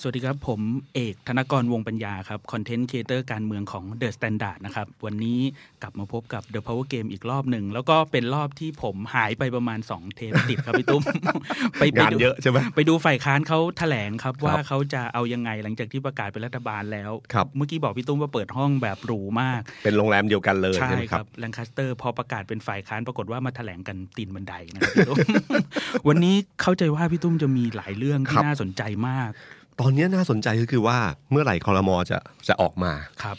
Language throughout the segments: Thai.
สวัสดีครับ ผมเอกธนกรวงปัญญาครับ คอนเทนต์ครีเอเตอร์การเมืองของ The Standard นะครับ วันนี้กลับมาพบกับ The Power Game อีกรอบหนึ่ง แล้วก็เป็นรอบที่ผมหายไปประมาณ 2 เทปติดครับพี่ตุ้ม ไปไปงานดูเยอะใช่ไหมไปดูฝ่ายค้านเขาแถลงครับว่าเขาจะเอายังไงหลังจากที่ประกาศเป็นรัฐบาลแล้วครับเมื่อกี้บอกพี่ตุ้มว่าเปิดห้องแบบหรูมาก เป็นโรงแรมเดียวกันเลยใช่ใช่ไหมคครัรับบ Lancaster พอประกาศเป็นฝ่ายค้านปรากฏว่ามาแถลงกันตีนบันไดนะครับพี่ตุ้มวันนี้เข้าใจว่าพี่ตุ้มจะมีหลายเรื่องคที่รับน่าสนใจมาก ตอนนี้น่าสนใจก็คือว่าเมื่อไหร่คอรมอจะจะออกมาครับ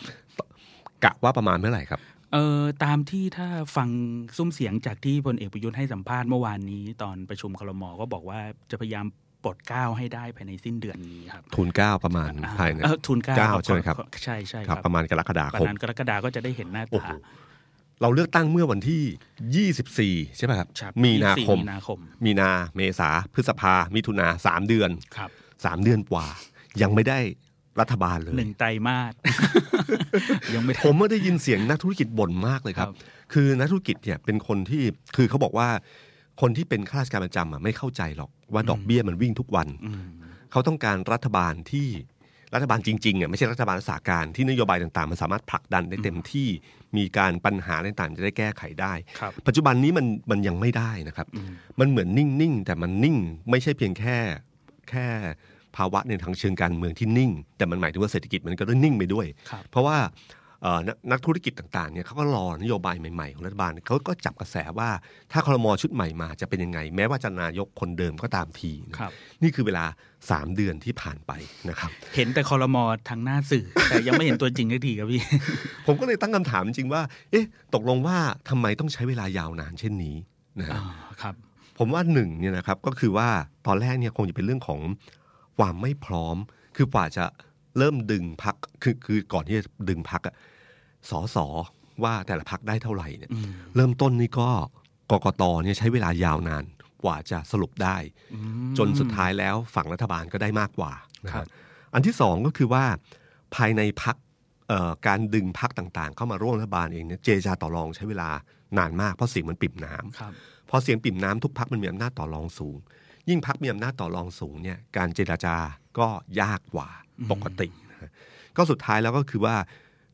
กะว่าประมาณเมื่อไหร่ครับเอ่อตามที่ถ้าฟังซุ้มเสียงจากที่พลเอกประยุทธ์ให้สัมภาษณ์เมื่อวานนี้ ตอนประชุมคลมก็บอกว่าจะพยายามปลดเกล้าให้ได้ภายในสิ้นเดือนนี้ครับทุนเก้าประมาณภายในเออทุนเกล้าเก้าใช่ไหมครับใช่ใช่คครัรับบประมาณกรกฎาประคมมาณกรกฎาก็จะได้เห็นหน้าโอ้ตาโหเราเลือกตั้งเมื่อวันที่ 24 ใช่ไหมครับครับมีนาคม24มีนาคม มีนา เมษา พฤษภา มิถุนาสามเดือนครับ สามเดือนกว่า ยังไม่ได้รัฐบาลเลยหนึ่งไตรมาสยังไม่ได้ผมเมื่อได้ยินเสียงนักธุรกิจบ่นมากเลยครับครับ คือนักธุรกิจเนี่ยเป็นคนที่คือเขาบอกว่า คนที่เป็นข้าราชการประจำอะไม่เข้าใจหรอกว่าดอกเบี้ยมันวิ่งทุกวันอืมเขาต้องการรัฐบาลที่รัฐบาลจริงๆอะไม่ใช่รัฐบาลรักษาการที่นโยบายต่างๆ มันสามารถผลักดันได้เต็มที่มีการปัญหาต่างๆ จะได้แก้ไขได้ครับปัจจุบันนี้มันมันยังไม่ได้นะครับอืมมันเหมือนนิ่งๆ แต่มันนิ่งไม่ใช่เพียงแค่ แค่ภาวะในทางเชิงการเมืองที่นิ่ง แต่มันหมายถึงว่าเศรษฐกิจมันก็ต้องนิ่งไปด้วยครับเพราะว่าเอ่อนักนักธุรกิจต่างๆเนี่ยเขาก็รอนโยบายใหม่ๆของรัฐบาลเขาก็จับกระแสว่าถ้าคอรมอชุดใหม่มาจะเป็นยังไง แม้ว่าจะนายกคนเดิมก็ตามทีนะครับนี่คือเวลา 3 เดือนที่ผ่านไปนะครับ เห็นแต่คอรมอทางหน้าสื่อ แต่ยังไม่เห็นตัวจริงสักทีครับพี่ ผมก็เลยตั้งคำถามจริงๆว่า เอ๊ะ ตกลงว่าทำไมต้องใช้เวลายาวนานเช่นนี้นะฮะอ่าครับ ผมว่าหนึ่งเนี่ยนะครับก็คือว่าตอนแรกเนี่ยคงจะเป็นเรื่องของความไม่พร้อม คือกว่าจะเริ่มดึงพักคือคือก่อนที่จะดึงพักอะสอสอว่าแต่ละพักได้เท่าไหร่เนี่ยอืมเริ่มต้นนี่ก็กกตเนี่ยใช้เวลายาวนานกว่าจะสรุปได้อืมจนสุดท้ายแล้วฝั่งรัฐบาลก็ได้มากกว่านะคครัรับบอันที่สองก็คือว่าภายในพักการดึงพักต่างๆ เข้ามาร่วมรัฐบาลเองเนี่ยเจรจาต่อรองใช้เวลา นานมากเพราะเสียงมันปิ่มน้ำครับพอเสียงปิ่มน้ำทุกพักมันมีอำนาจต่อรองสูง ยิ่งพักมีอำนาจต่อรองสูงเนี่ยการเจราจาก็ยากกว่าปกตินะฮะก็สุดท้ายแล้วก็คือว่า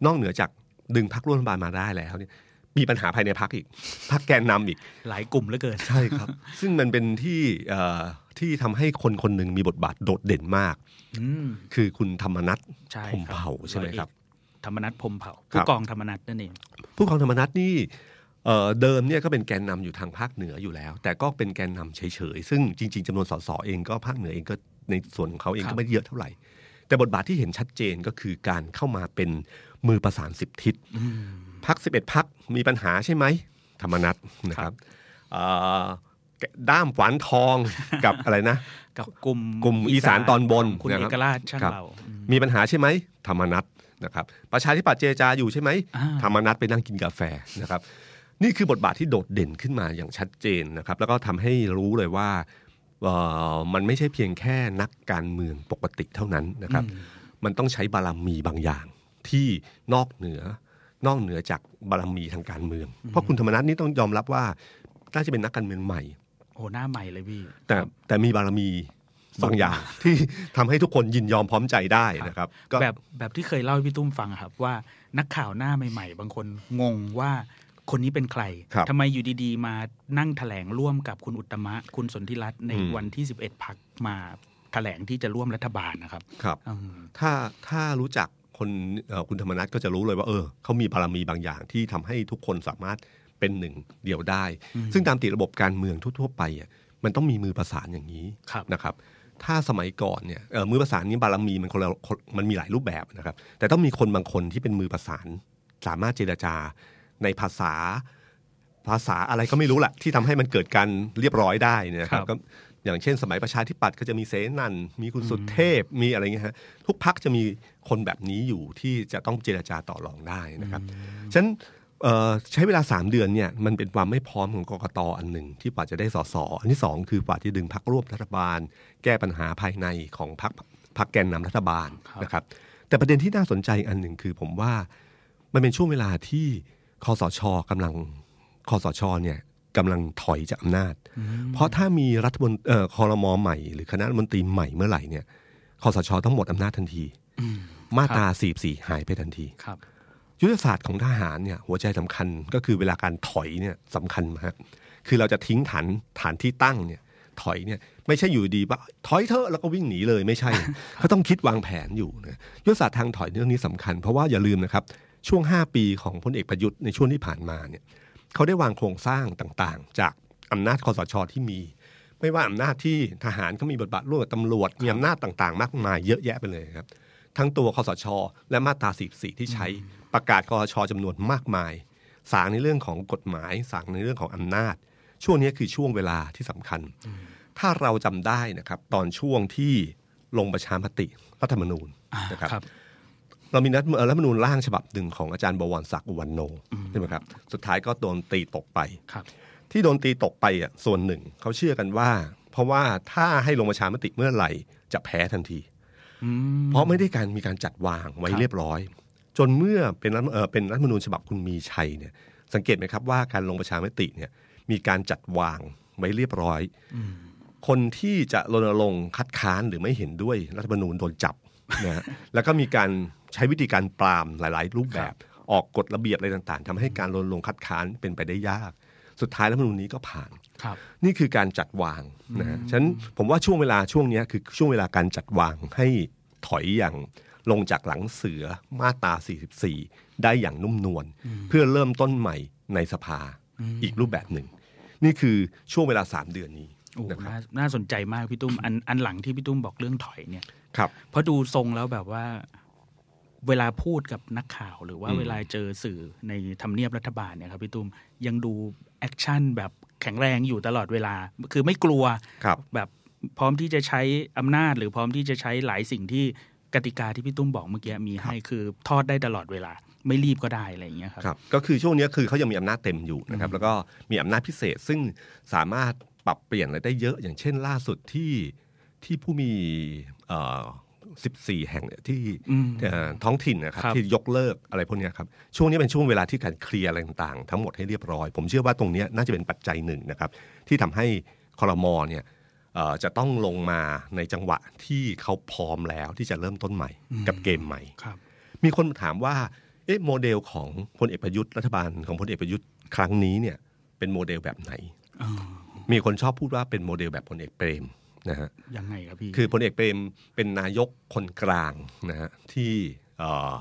นอกเหนือจากดึงพักร่วมรัฐบาลมาได้แล้วเนี่ยมีปัญหาภายในพักอีกพักแกนนำอีกหลายกลุ่มเหลือเกินใช่ครับ ซึ่งมันเป็นที่เอ่อที่ทำให้คนคนหนึ่งมีบทบาทโดดเด่นมากอืมคือคุณธรรมนัทใช่พรหมครับเผ่าใช่ไหมครับอยเอกธรรมนัฐพรหมเผ่าครัผู้บกองธรรมนัฐนั่นเองผู้กองธรรมนัฐนี่ เอ่อเดิมเนี่ยก็เป็นแกนนำอยู่ทางภาคเหนืออยู่แล้ว แต่ก็เป็นแกนนำเฉยๆ ซึ่งจริง ๆจำนวนสสเองก็ภาคเหนือเองก็ในส่วนของเขาเองครัก็บไม่ได้เยอะเท่าไหร่ แต่บทบาทที่เห็นชัดเจนก็คือการเข้ามาเป็นมือประสานสิบทิศอืมพักสิบเอ็ดพักมีปัญหาใช่ไหมธรรมนัฐนะครับเอ่อด้ามขวานทองกับอะไรนะ กับกลุ่มกลุ่มอีสานตอนบนของคุณนะเอครับกราชช่างครับเราอืมมีปัญหาใช่ไหมธรรมนัฐนะครับ ประชาธิปัตย์เจรจาอยู่ใช่ไหมอ่าธรรมนัฐไปนั่งกินกาแฟนะครับ นี่คือบทบาทที่โดดเด่นขึ้นมาอย่างชัดเจนนะครับ แล้วก็ทำให้รู้เลยว่าเอ่อมันไม่ใช่เพียงแค่นักการเมืองปกติเท่านั้นนะครับ มันต้องใช้บารมีบางอย่างที่นอกเหนือนอกเหนือจากบารมีทางการเมือง เพราะคุณธรรมนัฐนี่ต้องยอมรับว่าน่าจะเป็นนักการเมืองใหม่ โอ้หน้าใหม่เลยพี่แต่แต่มีบารมีบางอย่างที่ทำให้ทุกคนยินยอมพร้อมใจได้นะครับก็แบบแบบที่เคยเล่าให้พี่ตุ้มฟังอะครับว่านักข่าวหน้าใหม่ ๆ บางคนงงว่า คนนี้เป็นใครครับ ทำไมอยู่ดีๆ มานั่งแถลงร่วมกับคุณอุตตมะ คุณสนธิรัตน์ในอืม วันที่ 11พักมาแถลงที่จะร่วมรัฐบาลนะครับครับ อืม ถ้าถ้ารู้จักคนเอ่อคุณธรรมนัฐก็จะรู้เลยว่าเออเขามีบารมีบางอย่างที่ทำให้ทุกคนสามารถเป็นหนึ่งเดียวได้ ซึ่งตามติระบบการเมืองทั่วๆไปอะมันต้องมีมือประสานอย่างนี้ครับ นะครับ ถ้าสมัยก่อนเนี่ยเอ่อมือประสานนี้บารมีมันคนละคนมันมีหลายรูปแบบนะครับ แต่ต้องมีคนบางคนที่เป็นมือประสาน สามารถเจรจา ในภาษาภาษาอะไรก็ไม่รู้แหละที่ทำให้มันเกิดการเรียบร้อยได้เนยนะครับครับก็อย่างเช่น สมัยประชาธิปัตย์ก็จะมีเสนันมีคุณสุดเทพมีอะไรเงี้ยฮะทุกพักจะมีคนแบบนี้อยู่ที่จะต้องเจรจาต่อรองได้นะครับฉะนั้นเอ่อใช้เวลาสามเดือนเนี่ยมันเป็นความไม่พร้อมของกกตอันหนึ่งที่กว่าจะได้สสอันที่สองคือกว่าที่ดึงพักร่วมรัฐบาล แก้ปัญหาภายในของพักพักแกนนำรัฐบาลครับนะครับ แต่ประเด็นที่น่าสนใจอันหนึ่งคือผมว่ามันเป็นช่วงเวลาที่ คอสชกำลังคอสชเนี่ยกำลังถอยจากอำนาจ เพราะถ้ามีรัฐมนเอ่อคอรมอใหม่ หรือคณะรัฐมนตรีใหม่เมื่อไหร่เนี่ยคอสชต้องหมดอำนาจทันที มาตราสี่สี่หายไปทันทีครับยุทธศาสตร์ของทหารเนี่ยหัวใจสำคัญก็คือเวลาการถอยเนี่ยสำคัญมากคือเราจะทิ้งฐานฐานที่ตั้งเนี่ยถอยเนี่ยไม่ใช่อยู่ดีว่าถอยเถอะแล้วก็วิ่งหนีเลยไม่ใช่เขาต้องคิดวางแผนอยู่นะยุทธศาสตร์ทางถอยเรื่องนี้สำคัญ เพราะว่าอย่าลืมนะครับ ช่วง 5 ปีของพลเอกประยุทธ์ในช่วงที่ผ่านมาเนี่ยเขาได้วางโครงสร้างต่างๆ จากอำนาจคอสชที่มี ไม่ว่าอำนาจที่ทหารเขามีบทบาทร่วมกับตำรวจมีอำนาจต่างๆ มากมายเยอะแยะไปเลยครับ ทั้งตัวคอสชและมาตรา44ที่ใช้ประกาศคอสชจำนวนมากมายสางในเรื่องของกฎหมายสางในเรื่องของอำนาจ ช่วงนี้คือช่วงเวลาที่สำคัญ ถ้าเราจำได้นะครับ ตอนช่วงที่ลงประชามติรัฐธรรมนูญนะครับครับ เรามีรัฐเอ่อรัฐธรรมนูญร่างฉบับหนึ่งของอาจารย์บวรศักดิ์อุวันโนใช่ไหมครับ สุดท้ายก็โดนตีตกไปครับ ที่โดนตีตกไปอะส่วนหนึ่งเขาเชื่อกันว่า เพราะว่าถ้าให้ลงประชามติเมื่อไหร่จะแพ้ทันทีอืมเพราะไม่ได้การมีการจัดวางไว้ครับเรียบร้อย จนเมื่อเป็นรัฐเอ่อเป็นรัฐธรรมนูญฉบับคุณมีชัยเนี่ย สังเกตไหมครับว่าการลงประชามติเนี่ยมีการจัดวางไว้เรียบร้อยคนที่จะรณรงค์คัดค้านหรือไม่เห็นด้วยรัฐธรรมนูญโดนจับ นะฮะแล้วก็มีการใช้วิธีการปรามหลาย ๆ รูปแบบ ออกกฎระเบียบอะไรต่างๆทำให้การรณรงค์คัดค้านเป็นไปได้ยาก สุดท้ายรัฐธรรมนูญนี้ก็ผ่านครับนี่คือการจัดวางนะฮะฉะนั้นผมว่าช่วงเวลาช่วงเนี้ยคือช่วงเวลาการจัดวางให้ถอยอย่างลงจากหลังเสือมาตรา 44 ได้อย่างนุ่มนวลเพื่อเริ่มต้นใหม่ในสภาอีกรูปแบบหนึ่ง นี่คือช่วงเวลา 3 เดือนนี้โอ้นะครับน่าน่าสนใจมากพี่ตุ้มอันอันหลังที่พี่ตุ้มบอกเรื่องถอยเนี่ย ครับเพราะดูทรงแล้วแบบว่า เวลาพูดกับนักข่าว หรือว่าอืมเวลาเจอสื่อในทำเนียบรัฐบาลเนี่ยครับพี่ตุ้มยังดู action แบบแข็งแรงอยู่ตลอดเวลา คือไม่กลัวครับแบบพร้อมที่จะใช้อำนาจ หรือพร้อมที่จะใช้หลายสิ่งที่กติกาที่พี่ตุ้มบอกเมื่อกี้มีให้คือทอดได้ตลอดเวลาไม่รีบก็ได้อะไรอย่างเงี้ยครับครับก็คือช่วงนี้คือเขายังมีอำนาจเต็มอยู่นะครับ แล้วก็มีอำนาจพิเศษซึ่งสามารถปรับเปลี่ยนอะไรได้เยอะ อย่างเช่นล่าสุดที่ที่ผู้มีเอ่อ 14 แห่งเนี่ยที่อืมเอ่อท้องถิ่นนะครับครับที่ยกเลิกอะไรพวกเนี้ยครับช่วงนี้เป็นช่วงเวลาที่การเคลียร์อะไรต่างๆ ทั้งหมดให้เรียบร้อย ผมเชื่อว่าตรงเนี้ยน่าจะเป็นปัจจัยหนึ่งนะครับ ที่ทำให้คอรมอเนี่ยเอ่อจะต้องลงมาในจังหวะที่เขาพร้อมแล้วที่จะเริ่มต้นใหม่กับเกมใหม่ครับมีคนถามว่าเอ๊ะโมเดลของพลเอกประยุทธ์รัฐบาลของพลเอกประยุทธ์ครั้งนี้เนี่ยเป็นโมเดลแบบไหนอ๋อมีคนชอบพูดว่าเป็นโมเดลแบบพลเอกเปรม นะฮะยังไงครับพี่คือพลเอกเปรมเป็นนายกคนกลางนะฮะที่เอ่อ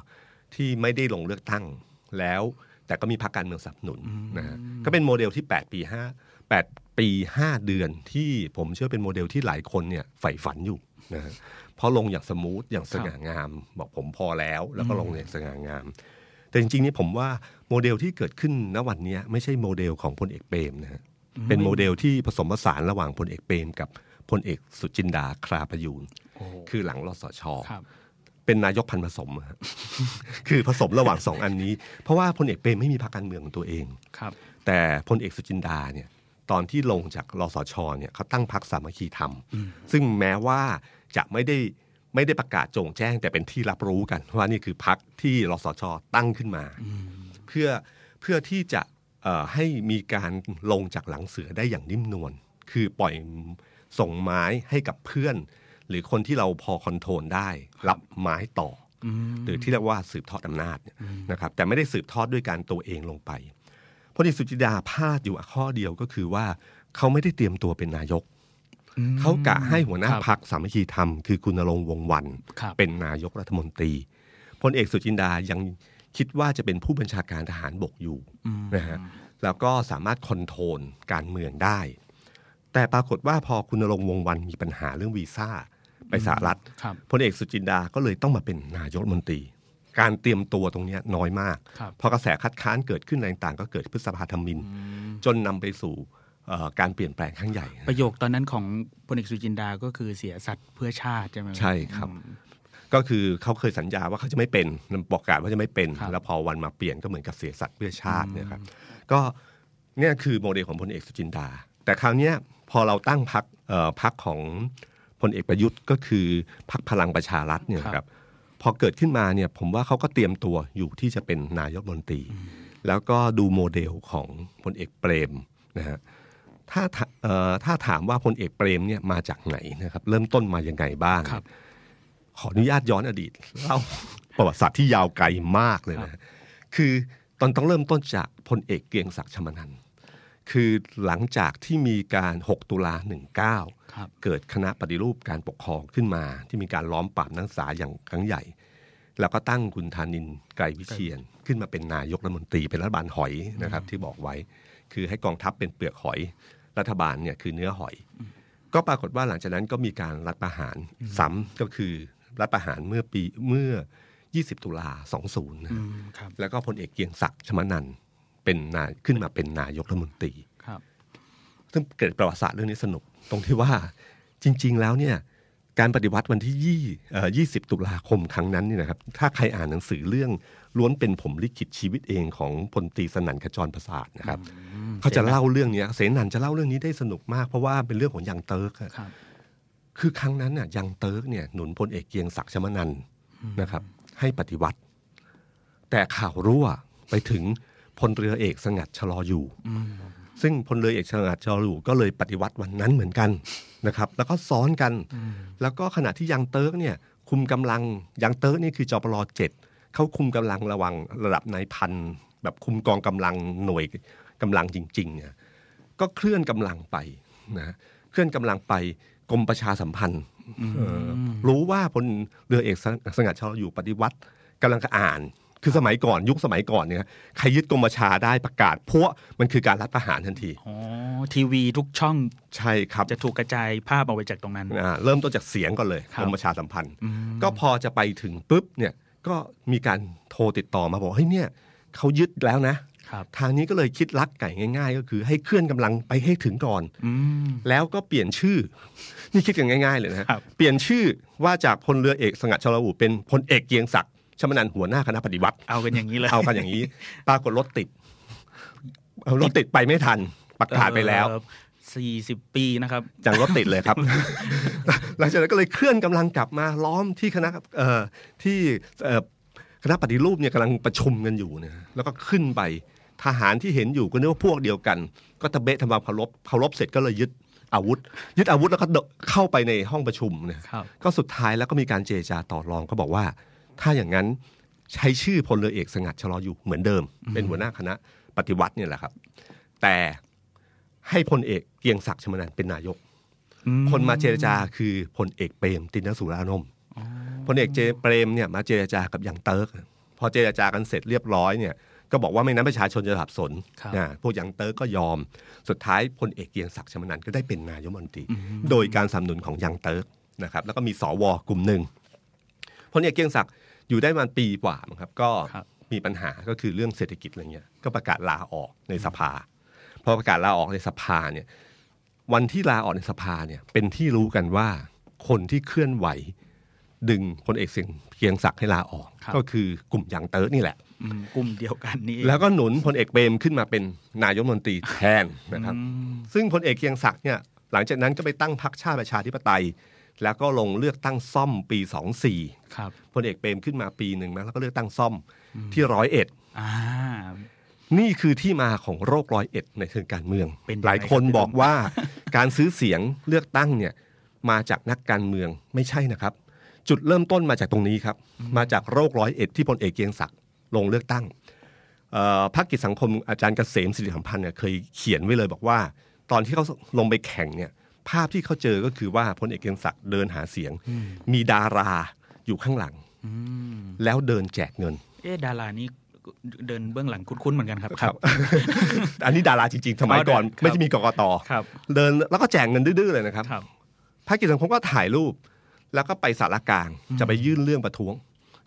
ที่ไม่ได้ลงเลือกตั้งแล้วแต่ก็มีพรรคการเมืองสนับสนุนนะฮะก็เป็นโมเดลที่ 8 ปี 5 8 ปี 5 เดือนที่ผมเชื่อเป็นโมเดลที่หลายคนเนี่ยใฝ่ฝันอยู่นะฮะเพราะลงอย่าง smooth อย่างสง่างาม บอกผมพอแล้วแล้วก็ลงอย่างสง่างาม แต่จริงๆนี่ผมว่าโมเดลที่เกิดขึ้นณวันเนี้ยไม่ใช่โมเดลของพลเอกเปรมนะฮะเป็นโมเดลที่ผสมผสานระหว่างพลเอกเปรมกับ พลเอกสุจินดาคราประยูรโอ้คือหลังรสช.ครับเป็นนายกพันธุ์ผสมอะฮะคือผสมระหว่างสองอันนี้ เพราะว่าพลเอกเปรมไม่มีพรรคการเมืองของตัวเองครับ แต่พลเอกสุจินดาเนี่ยตอนที่ลงจากรสชเนี่ยเขาตั้งพรรคสามัคคีธรรม ซึ่งแม้ว่าจะไม่ได้ไม่ได้ประกาศโจงแจ้ง แต่เป็นที่รับรู้กันว่านี่คือพรรคที่รสชตั้งขึ้นมา เพื่อเพื่อที่จะเอ่อให้มีการลงจากหลังเสือได้อย่างนิ่มนวลคือปล่อย ส่งไม้ให้กับเพื่อน หรือคนที่เราพอ control ได้ รับไม้ต่ออหรือที่เรียกว่าสืบทอดอำนาจเนี่ยนะครับ แต่ไม่ได้สืบทอดด้วยการตัวเองลงไปพลเอกสุจินดาพลาดอยู่ข้อเดียวก็คือว่าเขาไม่ได้เตรียมตัวเป็นนายกเขากะให้หัวหน้าครับพรรคสามัคคีธรรม คือคุณณรงค์วงศ์วรรณครับเป็นนายกรัฐมนตรีพลเอกสุจินดายังคิดว่าจะเป็นผู้บัญชาการทหารบกอยู่นะฮะแล้วก็สามารถ controlการเมืองได้ แต่ปรากฏว่าพอคุณนรงค์วงศ์วันมีปัญหาเรื่องวีซ่าไปสหรัฐครับพลเอกสุจินดาก็เลยต้องมาเป็นนายกรัฐมนตรี การเตรียมตัวตรงเนี้ยน้อยมากครับพอกระแสคัดค้านเกิดขึ้นอะไรต่างๆก็เกิดพฤษภาธมิน จนนำไปสู่เอ่อการเปลี่ยนแปลงครั้งใหญ่ ประโยคตอนนั้นของพลเอกสุจินดาก็คือเสียสัตว์เพื่อชาติใช่ไหมใช่ครับอืมก็คือเขาเคยสัญญาว่าเขาจะไม่เป็นบอกกาศว่าจะไม่เป็นครับแล้วพอวันมาเปลี่ยนก็เหมือนกับเสียสัตว์เพื่อชาติเนี่ยครับ ก็เนี่ยคือโมเดลของพลเอกสุจินดา แต่คราวเนี้ย พอเราตั้งพรรคพรรคของพลเอกประยุทธ์ก็คือพรรคพลังประชารัฐเนี่ยครับพอเกิดขึ้นมาเนี่ยผมว่าเขาก็เตรียมตัวอยู่ที่จะเป็นนายกรัฐมนตรี แล้วก็ดูโมเดลของพลเอกเปรมนะฮะถ้าถเอ่อถ้าถามว่าพลเอกเปรมเนี่ยมาจากไหนนะครับ เริ่มต้นมายังไงบ้างครับขออนุญาตย้อนอดีตเล่าประวัติศาสตร์ที่ยาวไกลมากเลยนะคือตอนต้องเริ่มต้นจากพลเอกเกรียงศักดิ์ชมนันท์ คือหลังจากที่มีการ 6 ตุลา19ครับเกิดคณะปฏิรูปการปกครองขึ้นมา ที่มีการล้อมปราบนักศึกษาอย่างครั้งใหญ่ แล้วก็ตั้งคุณธานินทร์ไกรวิเชียน ขึ้นมาเป็นนายกรัฐมนตรีเป็นรัฐบาลหอยนะครับ ที่บอกไว้ คือให้กองทัพเป็นเปลือกหอย รัฐบาลเนี่ยคือเนื้อหอย ก็ปรากฏว่าหลังจากนั้นก็มีการรัฐประหารซ้ำก็คือรัฐประหารเมื่อปีเมื่อ 20 ตุลา20 นะอืมครับแล้วก็พลเอกเกรียงศักดิ์ชมะนันทน์ เป็นนายขึ้นมาเป็นนายกรัฐมนตรีครับซึ่งเกิดประวัติศาสตร์เรื่องนี้สนุกตรงที่ว่าจริง ๆ แล้วเนี่ยการปฏิวัติวันที่ยี่เอ่อ20ตุลาคมครั้งนั้นเนี่ยนะครับ ถ้าใครอ่านหนังสือเรื่องล้วนเป็นผมลิขิตชีวิตเองของพลตรีสนั่นขจรประสาศน์นะครับเขาจะเล่าเรื่องเนี้ยเสธ.หนั่นจะเล่าเรื่องนี้ได้สนุกมาก เพราะว่าเป็นเรื่องของ Young Turk อะครับคือครั้งนั้นน่ะยังเติร์กเนี่ยหนุนพลเอกเกรียงศักดิ์ชมะนันทน์นะครับ ให้ปฏิวัติ แต่ข่าวรั่วไปถึง พลเรือเอกสงัดชลออยู่ ซึ่งพลเรือเอกสงัดชลออยู่ก็เลยปฏิวัติวันนั้นเหมือนกันนะครับแล้วก็ซ้อนกัน แล้วก็ขณะที่ยังเติร์กเนี่ยคุมกำลังยังเติร์กนี่คือจปรเจ็ดเขาคุมกำลังระวังระดับนายพันแบบคุมกองกำลังหน่วยกำลังจริงๆเนี่ยก็เคลื่อนกำลังไปนะเคลื่อนกำลังไปกรมประชาสัมพันธ์เอ่อรู้ว่าพลเรือเอกสสงัดชาอยู่ปฏิวัติกำลังจะอ่าน คือสมัยก่อนยุคสมัยก่อนเนี่ยใครยึดกรมประชาได้ประกาศพวกมันคือการรัฐประหารทันทีอ๋อทีวีทุกช่องใช่ครับจะถูกกระจายภาพออกไปจากตรงนั้นอ่าเริ่มต้นจากเสียงก่อนเลยครักบรมประชาสัมพันธ์ ก็พอจะไปถึงปุ๊บเนี่ยก็มีการโทรติดต่อมาบอกเฮ้ยเนี่ยเขายึดแล้วนะครับทางนี้ก็เลยคิดลักไก่ง่าย ๆ ก็คือให้เคลื่อนกำลังไปให้ถึงก่อนอืมแล้วก็เปลี่ยนชื่อ นี่คิดกันง่าย ๆ เลยนะครับเปลี่ยนชื่อว่าจากพลเรือเอกสงัดชลอูเป็นพลเอกเกียงศักดิ์ ชมนันท์หัวหน้าคณะปฏิบัติ เอากันอย่างนี้เลยเอากันอย่างนี้ ปรากฏรถติดเอารถติดไปไม่ทัน ประกาศไปแล้วสี่สิบปีนะครับจังรถติดเลยครับ หลังจากนั้นก็เลยเคลื่อนกำลังกลับมาล้อมที่คณะเอ่อที่เอ่อคณะปฏิรูปเนี่ยกำลังประชุมกันอยู่เนี่ยแล้วก็ขึ้นไปทหารที่เห็นอยู่ก็นึกว่าพวกเดียวกัน ก็ตะเบะทำความเคารพเคารพเสร็จก็เลยยึดอาวุธ ยึดอาวุธแล้วก็เดินเข้าไปในห้องประชุมเนี่ยครับก็สุดท้ายแล้วก็มีการเจรจาต่อรองก็บอกว่า ถ้าอย่างนั้นใช้ชื่อพลเรือเอกสงัดชะลออยู่เหมือนเดิม เป็นหัวหน้าคณะปฏิวัติเนี่ยแหละครับ แต่ให้พลเอกเกรียงศักดิ์ชมนันท์เป็นนายกอืมคนมาเจรจาคือพลเอกเปรมติณสูลานนท์พลเอกเจเปรมเนี่ยมาเจรจากับยังเติร์กพอเจรจากันเสร็จเรียบร้อยเนี่ยก็บอกว่าไม่งั้นประชาชนจะสับสนครับนะพวกยังเติร์กก็ยอม สุดท้ายพลเอกเกรียงศักดิ์ชมะนันทน์ก็ได้เป็นนายกรัฐมนตรี โดยการสนับสนุนของยังเติร์กนะครับแล้วก็มีสว.กลุ่มหนึ่งพลเอกเกรียงศักดิ์ อยู่ได้ประมาณปีกว่ามั้งครับ ก็ครับมีปัญหาก็คือเรื่องเศรษฐกิจอะไรเงี้ยก็ประกาศลาออกในสภาพอประกาศลาออกในสภาเนี่ย วันที่ลาออกในสภาเนี่ย เป็นที่รู้กันว่าคนที่เคลื่อนไหว ดึงพลเอกเสียงเกรียงศักดิ์ให้ลาออกครับก็คือกลุ่มยังเติร์กนี่แหละอืมกลุ่มเดียวกันนี้ แล้วก็หนุนพลเอกเปรมขึ้นมาเป็นนายกรัฐมนตรีแทนนะครับ ซึ่งพลเอกเกรียงศักดิ์เนี่ยหลังจากนั้นก็ไปตั้งพรรคชาติประชาธิปไตย แล้วก็ลงเลือกตั้งซ่อมปี24ครับพลเอกเปรมขึ้นมาปีหนึ่งนะแล้วก็เลือกตั้งซ่อมที่ร้อยเอ็ดอ่านี่คือที่มาของโรคร้อยเอ็ดในเชิงการเมืองเป็นยังไงหลายคนครับบอกว่าการซื้อเสียงเลือกตั้งเนี่ยมาจากนักการเมืองไม่ใช่นะครับ จุดเริ่มต้นมาจากตรงนี้ครับ มาจากโรคร้อยเอ็ดที่พลเอกเกรียงศักดิ์ลงเลือกตั้งเอ่อพรรคกิจสังคมอาจารย์เกษมสิริสัมพันธ์เนี่ยเคยเขียนไว้เลยบอกว่า ตอนที่เขาลงไปแข่งเนี่ย ภาพที่เขาเจอก็คือว่าพลเอกเกรียงศักดิ์เดินหาเสียง มีดาราอยู่ข้างหลังอืมแล้วเดินแจกเงิน เอ๊ะดารานี่เดินเบื้องหลังคุ้นๆเหมือนกันครับครับ อันนี้ดาราจริงๆสมัยก่อนครับไม่ใช่มีกกตครับเดินแล้วก็แจกเงินดื้อๆเลยนะครับครับภาคกิจสังคมก็ถ่ายรูป แล้วก็ไปสารกลางจะไปยื่นเรื่องประท้วง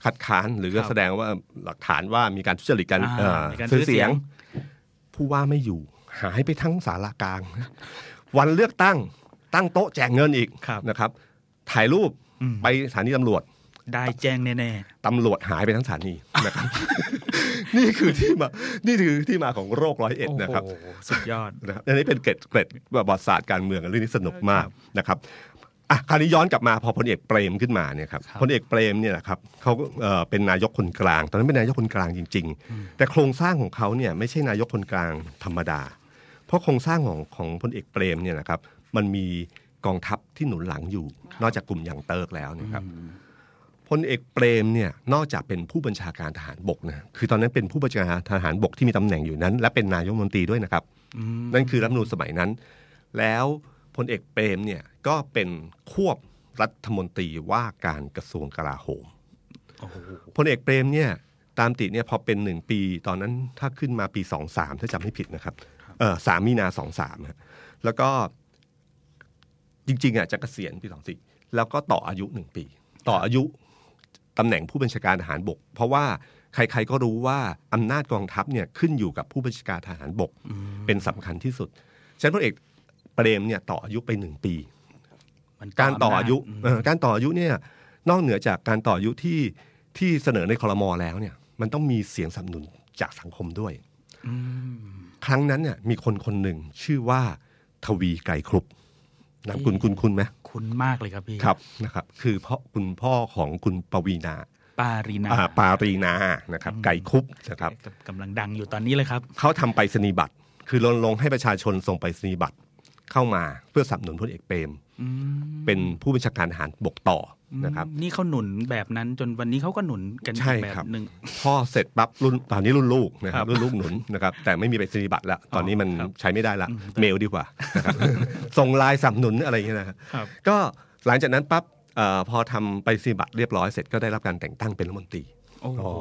คัดค้านหรือครับแสดงว่าหลักฐานว่ามีการทุจริตการอ่าเอ่อมีการซื้อซื้อเสีเสียยงงผู้ว่าไม่อยู่ หายไปทั้งสารกลาง วันเลือกตั้ง ตั้งโต๊ะแจกเงินอีกครับนะครับ ถ่ายรูปอืมไปสถานีตำรวจ ได้แจ้งแน่ตำรวจหายไปทั้งสถานีนะครับนี่คือที่มา นี่คือที่มาของโรคร้อยๆเอ็ดโอ้นะครับโหสุดยอดนะครับอันนี้เป็นเกร็ดเกร็ดประวัติศาสตร์การเมืองเรื่องนี้สนุกมากครับนะครับอะคราวนี้ย้อนกลับมาพอพลเอกเปรมขึ้นมาเนี่ยครับครับพลเอกเปรมเนี่ยนะครับเขาเอ่อเป็นนายกคนกลาง ตอนนั้นเป็นนายกคนกลางจริง ๆ แต่โครงสร้างของเขาเนี่ยไม่ใช่นายกคนกลางธรรมดา เพราะโครงสร้างของของพลเอกเปรมเนี่ยนะครับ มันมีกองทัพที่หนุนหลังอยู่ นอกจากกลุ่มยังเติร์กแล้วเนะครับพลเอกเปรมเนี่ยนอกจากเป็นผู้บัญชาการทหารบกนะคือตอนนั้นเป็นผู้บัญชาการทหารบกที่มีตำแหน่งอยู่นั้น และเป็นนายกรัฐมนตรีด้วยนะครับ นั่นคือรัฐธรรมนูญสมัยนั้น แล้วพลเอกเปรมเนี่ยก็เป็นควบรัฐมนตรีว่าการกระทรวงกลาโหมโอ้โหพลเอกเปรมเนี่ยตามติเนี่ยพอเป็นหนึ่งปี ตอนนั้นถ้าขึ้นมาปีสองสามถ้าจำไม่ผิดนะครับเออสามมีนาสองสามแล้วก็ จริง ๆอะจะเกษียณปีสองสี่แล้วก็ต่ออายุหนึ่งปี ต่ออายุตำแหน่งผู้บัญชาการทหารบก เพราะว่าใครๆก็รู้ว่าอำนาจกองทัพเนี่ยขึ้นอยู่กับผู้บัญชาการทหารบกเป็นสำคัญที่สุดฉะนั้นพลเอกเปรมเนี่ยต่ออายุไปหนึ่งปีมันการต่ออายุมเออการต่ออายุเนี่ยนอกเหนือจากการต่ออายุที่ที่เสนอในคอรมอแล้วเนี่ย มันต้องมีเสียงสนับสนุนจากสังคมด้วยอืมครั้งนั้นเนี่ยมีคนคนหนึ่งชื่อว่าทวีไกรครุบ นามคุณคุณคุณไหมคุ้นมากเลยครับพี่ครับนะครับ คือพ่อคุณพ่อของคุณปวีนาปารีนาอ่าปารีนานะครับ ไก่ครุบนะครับกำลังดังอยู่ตอนนี้เลยครับเขาทำไปรษณียบัตร คือรณรงค์ให้ประชาชนส่งไปรษณียบัตรเข้ามาเพื่อสนับสนุนพลเอกเปรมอืม เป็นผู้บัญชาการทหารบกต่อนะครับนี่เขาหนุนแบบนั้นจนวันนี้เขาก็หนุนกันใช่แบบครับหนึ่งพ่อเสร็จปั๊บรุ่นตอนนี้รุ่นลูกนะคครัรับบรุ่นลูกหนุนนะครับแต่ไม่มีไปรษณียบัตรแล้วตอนนี้มันครับใช้ไม่ได้ละเมลดีกว่านะครับส่งไลน์สนับสนุนอะไรอย่างเงี้ยนะครับครับก็หลังจากนั้นปั๊บเอ่อพอทำไปรษณียบัตรเรียบร้อยเสร็จก็ได้รับการแต่งตั้งเป็นรัฐมนตรีโอ้โหอ๋อ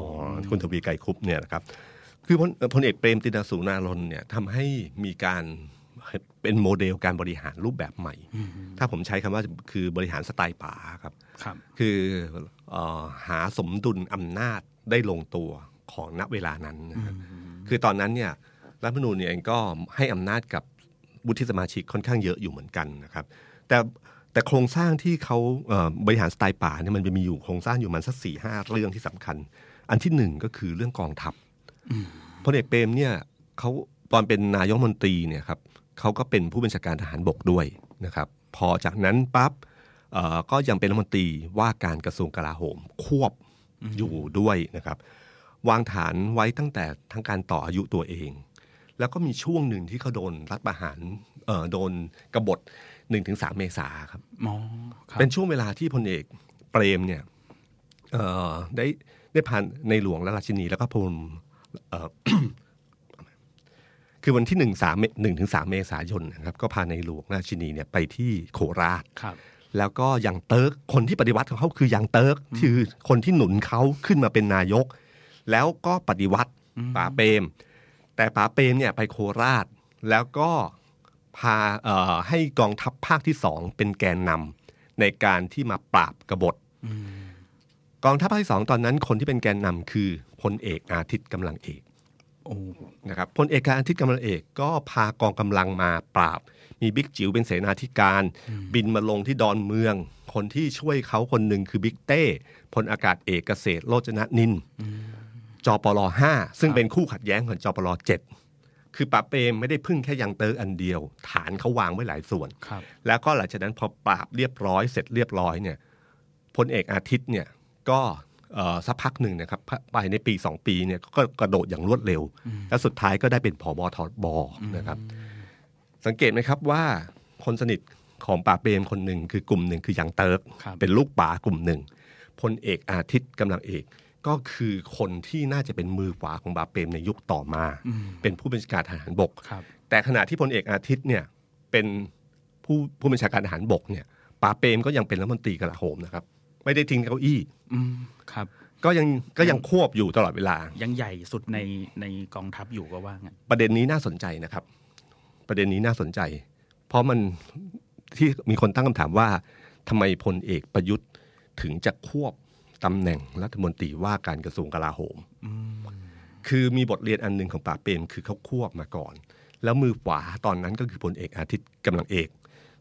คุณทวีไกรคุปเนี่ยนะครับคือพลพลเอกเปรมตินสูรานนท์เนี่ยทำให้มีการ เป็นโมเดลการบริหารรูปแบบใหม่ ถ้าผมใช้คำว่าคือบริหารสไตล์ป๋าครับครับคือเออหาสมดุลอำนาจได้ลงตัวของณเวลานั้นนะครับคือตอนนั้นเนี่ยรัฐธรรมนูญเนี่ยเองก็ให้อำนาจกับวุฒิสมาชิกค่อนข้างเยอะอยู่เหมือนกันนะครับ แต่แต่โครงสร้างที่เขาเอ่อบริหารสไตล์ป่าเนี่ยมันจะมีอยู่โครงสร้างอยู่มันสักสี่ห้าเรื่องที่สำคัญ อันที่หนึ่งก็คือเรื่องกองทัพพลเอกเปรมเนี่ยเขาตอนเป็นนายกรัฐมนตรีเนี่ยครับ เขาก็เป็นผู้บัญชาการทหารบกด้วยนะครับ พอจากนั้นปั๊บเอ่อก็ยังเป็นรัฐมนตรีว่าการกระทรวงกลาโหมควบอยู่ด้วยนะครับ วางฐานไว้ตั้งแต่ทั้งการต่ออายุตัวเอง แล้วก็มีช่วงหนึ่งที่เขาโดนรัฐประหารเอ่อโดนกบฏหนึ่งถึงสามเมษาครับหมอครับเป็นช่วงเวลาที่พลเอกเปรมเนี่ยเอ่อได้ได้ผ่านในหลวงและราชินีแล้วก็พลเอ่อ คือวันที่หนึ่งสามหนึ่งถึงสามเมษายนนะครับก็พาในหลวงราชินีเนี่ยไปที่โคราชครับแล้วก็ยังเติร์กคนที่ปฏิวัติของเขาคือยังเติร์กคือคนที่หนุนเขาขึ้นมาเป็นนายก แล้วก็ปฏิวัติป๋าเปรม แต่ป๋าเปรมเนี่ยไปโคราช แล้วก็พาเอ่อให้กองทัพภาคที่สองเป็นแกนนำในการที่มาปราบกบฏกองทัพภาคที่สองตอนนั้นคนที่เป็นแกนนำคือพลเอกอาทิตย์กำลังเอกโอ้ นะครับพลเอกอาทิตย์กำลังเอกก็พากองกำลังมาปราบ มีบิ๊กจิ๋วเป็นเสนาธิการ บินมาลงที่ดอนเมือง คนที่ช่วยเขาคนหนึ่งคือบิ๊กเต้พลอากาศเอกเกษตรโรจนนินจปลห้าซึ่งเป็นคู่ขัดแย้งของจปลเจ็ดคือปราบเปรมไม่ได้พึ่งแค่ยังเตอร์อันเดียว ฐานเขาวางไว้หลายส่วนครับแล้วก็หลังจากนั้นพอปราบเรียบร้อยเสร็จเรียบร้อยเนี่ยพลเอกอาทิตย์เนี่ยก็เอ่อ สักพักหนึ่งนะครับภายในปีสองปีเนี่ยก็กระโดดอย่างรวดเร็ว และสุดท้ายก็ได้เป็นผอบอทบนะครับ สังเกตไหมครับว่าคนสนิทของป่าเปรมคนหนึ่งคือกลุ่มหนึ่งคือยังเติร์กครับเป็นลูกป่ากลุ่มหนึ่งพลเอกอาทิตย์กำลังเอกก็คือคนที่น่าจะเป็นมือขวาของป่าเปรมในยุคต่อมา เป็นผู้บัญชาการทหารบกครับแต่ขณะที่พลเอกอาทิตย์เนี่ยเป็นผู้ผู้บัญชาการทหารบกเนี่ยป่าเปรมก็ยังเป็นรัฐมนตรีกลาโหมนะครับ ไม่ได้ทิ้งเก้าอี้อืมครับ ก็ยังก็ยังควบอยู่ตลอดเวลา ยังใหญ่สุดในในกองทัพอยู่ก็ว่างั้นประเด็นนี้น่าสนใจนะครับ ประเด็นนี้น่าสนใจ เพราะมันที่มีคนตั้งคำถามว่าทำไมพลเอกประยุทธ์ถึงจะควบตำแหน่งรัฐมนตรีว่าการกระทรวงกลาโหมคือมีบทเรียนอันหนึ่งของป่าบเปรมคือเขาควบมาก่อน แล้วมือขวาตอนนั้นก็คือพลเอกอาทิตย์กำลังเอก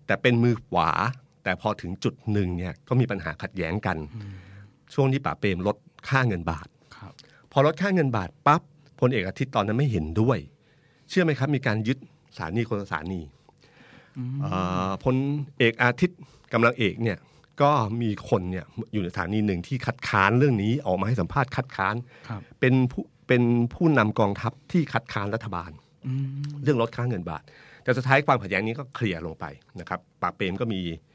แต่เป็นมือขวา แต่พอถึงจุดหนึ่งเนี่ยก็มีปัญหาขัดแย้งกัน ช่วงที่ป๋าเปรมลดค่าเงินบาทครับพอลดค่าเงินบาทปั๊บพลเอกอาทิตย์ตอนนั้นไม่เห็นด้วย เชื่อไหมครับ มีการยึดสถานีคนละสถานีเอ่อพลเอกอาทิตย์กำลังเอกเนี่ยก็มีคนเนี่ยอยู่ในสถานีหนึ่งที่คัดค้านเรื่องนี้ออกมาให้สัมภาษณ์คัดค้านครับเป็นผู้เป็นผู้นำกองทัพที่คัดค้านรัฐบาลอืมเรื่องลดค่าเงินบาท แต่สุดท้ายความขัดแย้งนี้ก็เคลียร์ลงไปนะครับปราบเปรมก็มีเ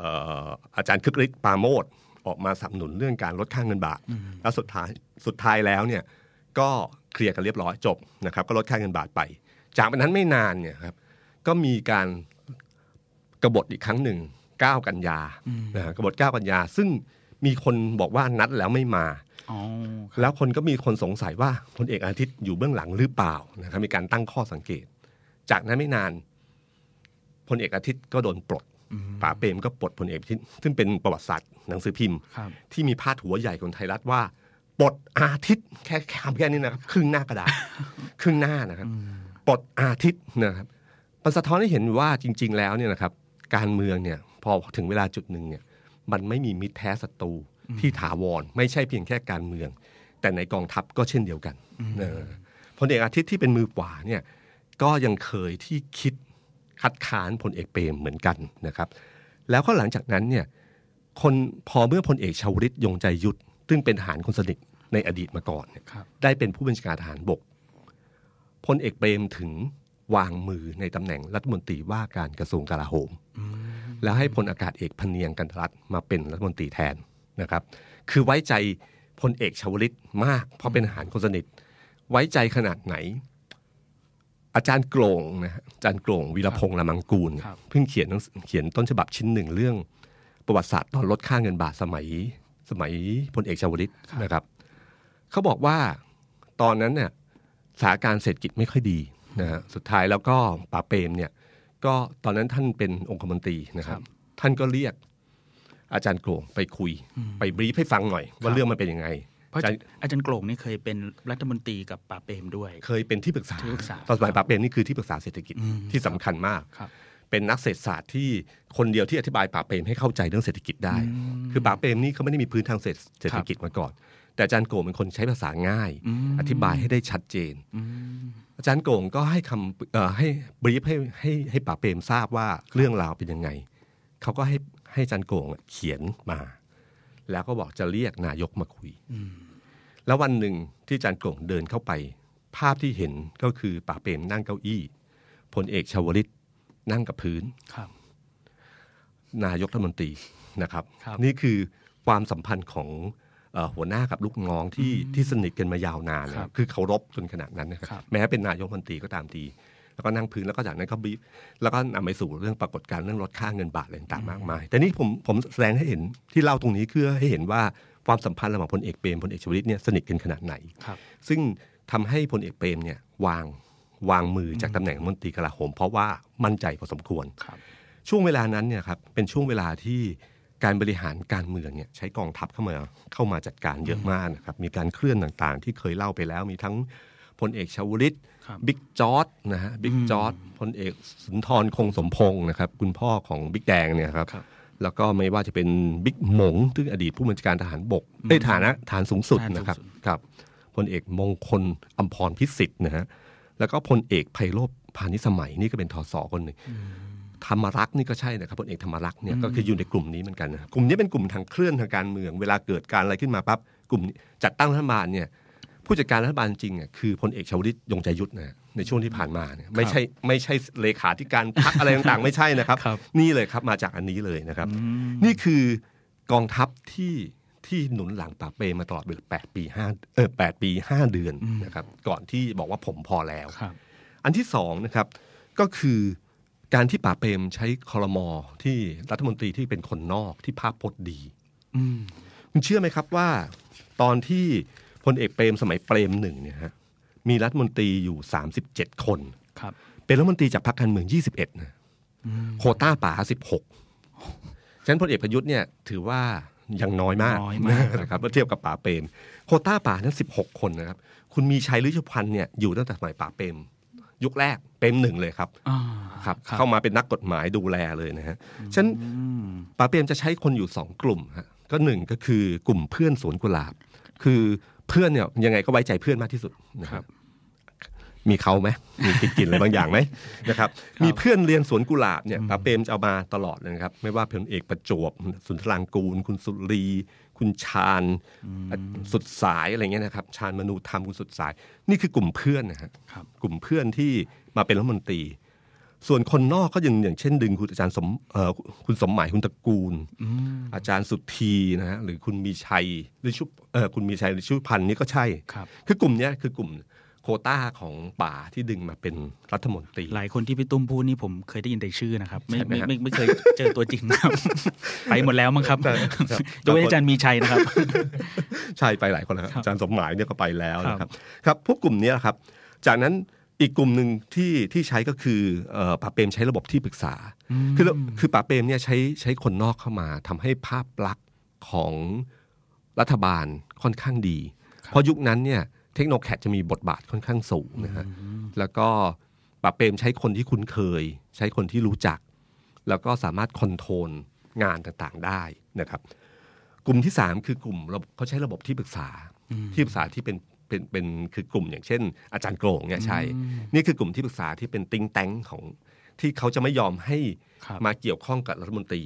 อ่ออาจารย์คึกฤทธิ์ปราโมดออกมาสนับสนุนเรื่องการลดค่าเงินบาท แล้วสุดท้ายสุดท้ายแล้วเนี่ยก็เคลียร์กันเรียบร้อยจบนะครับก็ลดค่าเงินบาทไป จากนั้นไม่นานเนี่ยครับก็มีการกบฏอีกครั้งหนึ่ง9กันยานะฮะกบฏ9กันยา ซึ่งมีคนบอกว่านัดแล้วไม่มาอ๋อแล้วคนก็มีคนสงสัยว่าพลเอกอาทิตย์อยู่เบื้องหลังหรือเปล่านะครับมีการตั้งข้อสังเกต จากนั้นไม่นานพลเอกอาทิตย์ก็โดนปลด ป๋าเปรมก็ปลดพลเอกอาทิตย์ซึ่งเป็นประวัติศาสตร์หนังสือพิมพ์ครับที่มีพาดหัวใหญ่ของไทยรัฐว่าปลดอาทิตย์แค่คำแค่นี้นะครับ ครึ่งหน้ากระดาษครึ่งหน้านะครับปลดอาทิตย์นะครับมันสะท้อนให้เห็นว่าจริง ๆ แล้วเนี่ยนะครับ การเมืองเนี่ยพอถึงเวลาจุดหนึ่งเนี่ย มันไม่มีมิตรแท้ศัตรูที่ถาวรไม่ใช่เพียงแค่การเมือง แต่ในกองทัพก็เช่นเดียวกันเออพลเอกอาทิตย์ที่เป็นมือขวาเนี่ยก็ยังเคยที่คิด คัดค้านพลเอกเปรมเหมือนกันนะครับ แล้วก็หลังจากนั้นเนี่ยคนพอเมื่อพลเอกชาวลิตยงใจยุทธซึ่งเป็นทหารคนสนิทในอดีตมาก่อนเนี่ยครับได้เป็นผู้บัญชาการทหารบกพลเอกเปรมถึงวางมือในตำแหน่งรัฐมนตรีว่าการกระทรวงกลาโหม แล้วให้พลอากาศเอกพเนียงกันทรัตน์มาเป็นรัฐมนตรีแทนนะครับ คือไว้ใจพลเอกชวลิตมาก เพราะเป็นทหารคนสนิท ไว้ใจขนาดไหน อาจารย์โกลงนะฮะอาจารย์โกลงวีรพงษ์ละมังกูลครับเพิ่งเขียนหนังสือเขียนต้นฉบับชิ้นหนึ่งเรื่องประวัติศาสตร์ตอนลดค่าเงินบาทสมัย สมัยพลเอกชวลิตนะครับเขาบอกว่าตอนนั้นเนี่ยสถานการณ์เศรษฐกิจไม่ค่อยดีนะฮะสุดท้ายแล้วก็ป๋าเปรมเนี่ย ก็ตอนนั้นท่านเป็นองคมนตรีนะครับ ท่านก็เรียกอาจารย์โกลงไปคุย ไปบรีฟให้ฟังหน่อย ว่าเรื่องมันเป็นยังไง เพราะอาจารย์อาจารย์โกลงนี่เคยเป็นรัฐมนตรีกับป่าเปรมด้วย เคยเป็นที่ปรึกษาที่ปรึกษาตอนสมัยป๋าเปรมนี่คือที่ปรึกษาเศรษฐกิจอืมที่สำคัญมากครับเป็นนักเศรษฐศาสตร์ที่คนเดียวที่อธิบายป๋าเปรมให้เข้าใจเรื่องเศรษฐกิจได้ คือป๋าเปรมนี่เขาไม่ได้มีพื้นทางเศรษฐเศรษฐกิจมาก่อน แต่อาจารย์โกงเป็นคนใช้ภาษาง่ายอืมอธิบายให้ได้ชัดเจนอืมอาจารย์โกงก็ให้คำเอ่อให้บรีฟให้ให้ให้ป๋าเปรมทราบว่าเรื่องราวเป็นยังไงเขาก็ให้ให้อาจารย์โกงเขียนมา แล้วก็บอกจะเรียกนายกมาคุย แล้ววันหนึ่งที่อาจารย์โกงเดินเข้าไป ภาพที่เห็นก็คือป๋าเปรมนั่งเก้าอี้พลเอกชาวลิตนั่งกับพื้นครับ นายกรัฐมนตรีนะครับครับนี่คือความสัมพันธ์ของเอ่อหัวหน้ากับลูกน้องที่ที่สนิทกันมายาวนานนะครับคือเคารพจนขนาดนั้นนะครับครับแม้เป็นนายกรัฐมนตรีก็ตามทีแล้วก็นั่งพื้นแล้วก็จากนั้นก็บีบแล้วก็นำไปสู่เรื่องปรากฏการณ์เรื่องลดค่าเงินบาทอะไรต่างๆมากมาย แต่นี่ผมผมแสดงให้เห็นที่เล่าตรงนี้เพื่อให้เห็นว่า ความสัมพันธ์ระหว่างพลเอกเปรมพลเอกชวลิตเนี่ยสนิทกันขนาดไหนครับซึ่งทำให้พลเอกเปรมเนี่ยวางวางมือจากตำแหน่งรัฐมนตรีกลาโหม เพราะว่ามั่นใจพอสมควรครับช่วงเวลานั้นเนี่ยครับเป็นช่วงเวลาที่การบริหารการเมืองเนี่ยใช้กองทัพเข้ามาเข้ามาจัดการเยอะมากนะครับมีการเคลื่อนต่างๆ ที่เคยเล่าไปแล้ว มีทั้งพลเอกชวลิตครับบิ๊กจอร์ดนะฮะบิ๊กจอร์ดพลเอกสุนทรคงสมพงศ์นะครับคุณพ่อของบิ๊กแดงเนี่ยครับครับ แล้วก็ไม่ว่าจะเป็นบิ๊กหมงซึ่งอดีตผู้บัญชาการทหารบกเอ้ยฐานะฐานสูงสุดฐานสูงสุดนะครับครับพลเอกมงคลอัมพรพิสิทธิ์นะฮะแล้วก็พลเอกไพโรธพานิชสมัยนี่ก็เป็นทศคนหนึ่งธรรมรักษ์นี่ก็ใช่นะครับพลเอกธรรมรักษ์เนี่ยก็คืออยู่ในกลุ่มนี้เหมือนกันนะกลุ่มนี้เป็นกลุ่มทางเคลื่อนทางการเมือง เวลาเกิดการอะไรขึ้นมาปั๊บกลุ่มนี้จัดตั้งรัฐบาลเนี่ยผู้จัดการรัฐบาลจริงอะคือพลเอกชวลิตยงใจยุทธนะ ในช่วงที่ผ่านมาเนี่ยไม่ใช่ไม่ใช่เลขาธิการพรรคอะไรต่างๆ ไม่ใช่นะครับครับ นี่เลยครับมาจากอันนี้เลยนะครับ นี่คือกองทัพที่ที่หนุนหลังป่าบเปรมมาตลอดแปดปีห้าเออแปดปีห้าเดือนนะครับ ก่อนที่บอกว่าผมพอแล้วครับอันที่สองนะครับก็คือการที่ป่าบเปรมใช้คอรมอที่รัฐมนตรีที่เป็นคนนอกที่ภาพพจน์ดีอืมคุณเชื่อไหมครับว่า ตอนที่พลเอกเปรมสมัยเปรมหนึ่งเนี่ยฮะ มีรัฐมนตรีอยู่ 37 คนครับเป็นรัฐมนตรีจากพรรคการเมือง 21นะโควต้าป่า 16ฉะนั้นพลเอกประยุทธ์เนี่ยถือว่ายังน้อยมากน้อยมากนะครับเมื่อเทียบกับป่าเปรมโควต้าป่านั้น16 คนนะครับ คุณมีชัยฤชุพันธ์เนี่ยอยู่ตั้งแต่สมัยป่าเปรมยุคแรกเปรมหนึ่งเลยครับอ่าครับ เข้ามาเป็นนักกฎหมายดูแลเลยนะฮะฉะนันอืมป่าเปรมจะใช้คนอยู่สองกลุ่มฮะก็หนึ่งก็คือกลุ่มเพื่อนสวนกุหลาบ คือ เพื่อนเนี่ยยังไงก็ไว้ใจเพื่อนมากที่สุดนะครับ มีเขาไหมมีกลิ่นๆอะไรบางอย่างไหมนะครับ มีเพื่อนเรียนสวนกุหลาบเนี่ยป้าเปรมจะเอามาตลอดเลยนะครับ ไม่ว่าพลเอกประจวบสุนทรางกูล คุณสุรีคุณชาญสุดสายอะไรเงี้ยนะครับชาญมนูธรรมคุณสุดสาย นี่คือกลุ่มเพื่อนนะฮะครับกลุ่มเพื่อนที่มาเป็นรัฐมนตรี ส่วนคนนอกก็ยังอย่างเช่นดึงคุณอาจารย์สมเอ่อคุณสมหมายคุณตระกูล อาจารย์สุทธีนะฮะหรือคุณมีชัยหรือชุเออคุณมีชัยหรือชุพันธ์นี่ก็ใช่ครับคือกลุ่มเนี้ยคือกลุ่มโควต้าของป่าที่ดึงมาเป็นรัฐมนตรี หลายคนที่พี่ตุ้มพูดนี่ผมเคยได้ยินแต่ชื่อนะครับ ไม่ใช่ไหมไม่ฮะไม่ไม่เคยเจอตัวจริงนะครับ ไปหมดแล้วมั้งครับแต่ครับยกเว้นอาจารย์มีชัยนะครับใช่ไปหลายคนแล้วครับครับอาจารย์สมหมายเนี่ยก็ไปแล้วครับนะครับ ครับพวกกลุ่มเนี้ยครับ จากนั้น อีกกลุ่มหนึ่งที่ที่ใช้ก็คือเอ่อป่าเปรมใช้ระบบที่ปรึกษา คือคือป่าเปรมเนี่ยใช้ใช้คนนอกเข้ามาทำให้ภาพลักษณ์ของรัฐบาลค่อนข้างดี เพราะยุคนั้นเนี่ยเทคโนแคดจะมีบทบาทค่อนข้างสูงนะฮะแล้วก็ป่าเปรมใช้คนที่คุ้นเคย ใช้คนที่รู้จัก แล้วก็สามารถคอนโทรลงานต่างๆได้นะครับ กลุ่มที่สามคือกลุ่มระบบเขาใช้ระบบที่ปรึกษาที่ปรึกษาที่เป็น เป็นเป็นคือกลุ่มอย่างเช่น อาจารย์โกรงเนี่ยใช่ นี่คือกลุ่มที่ปรึกษาที่เป็นติงแตงของที่เขาจะไม่ยอมให้ครับมาเกี่ยวข้องกับรัฐมนตรี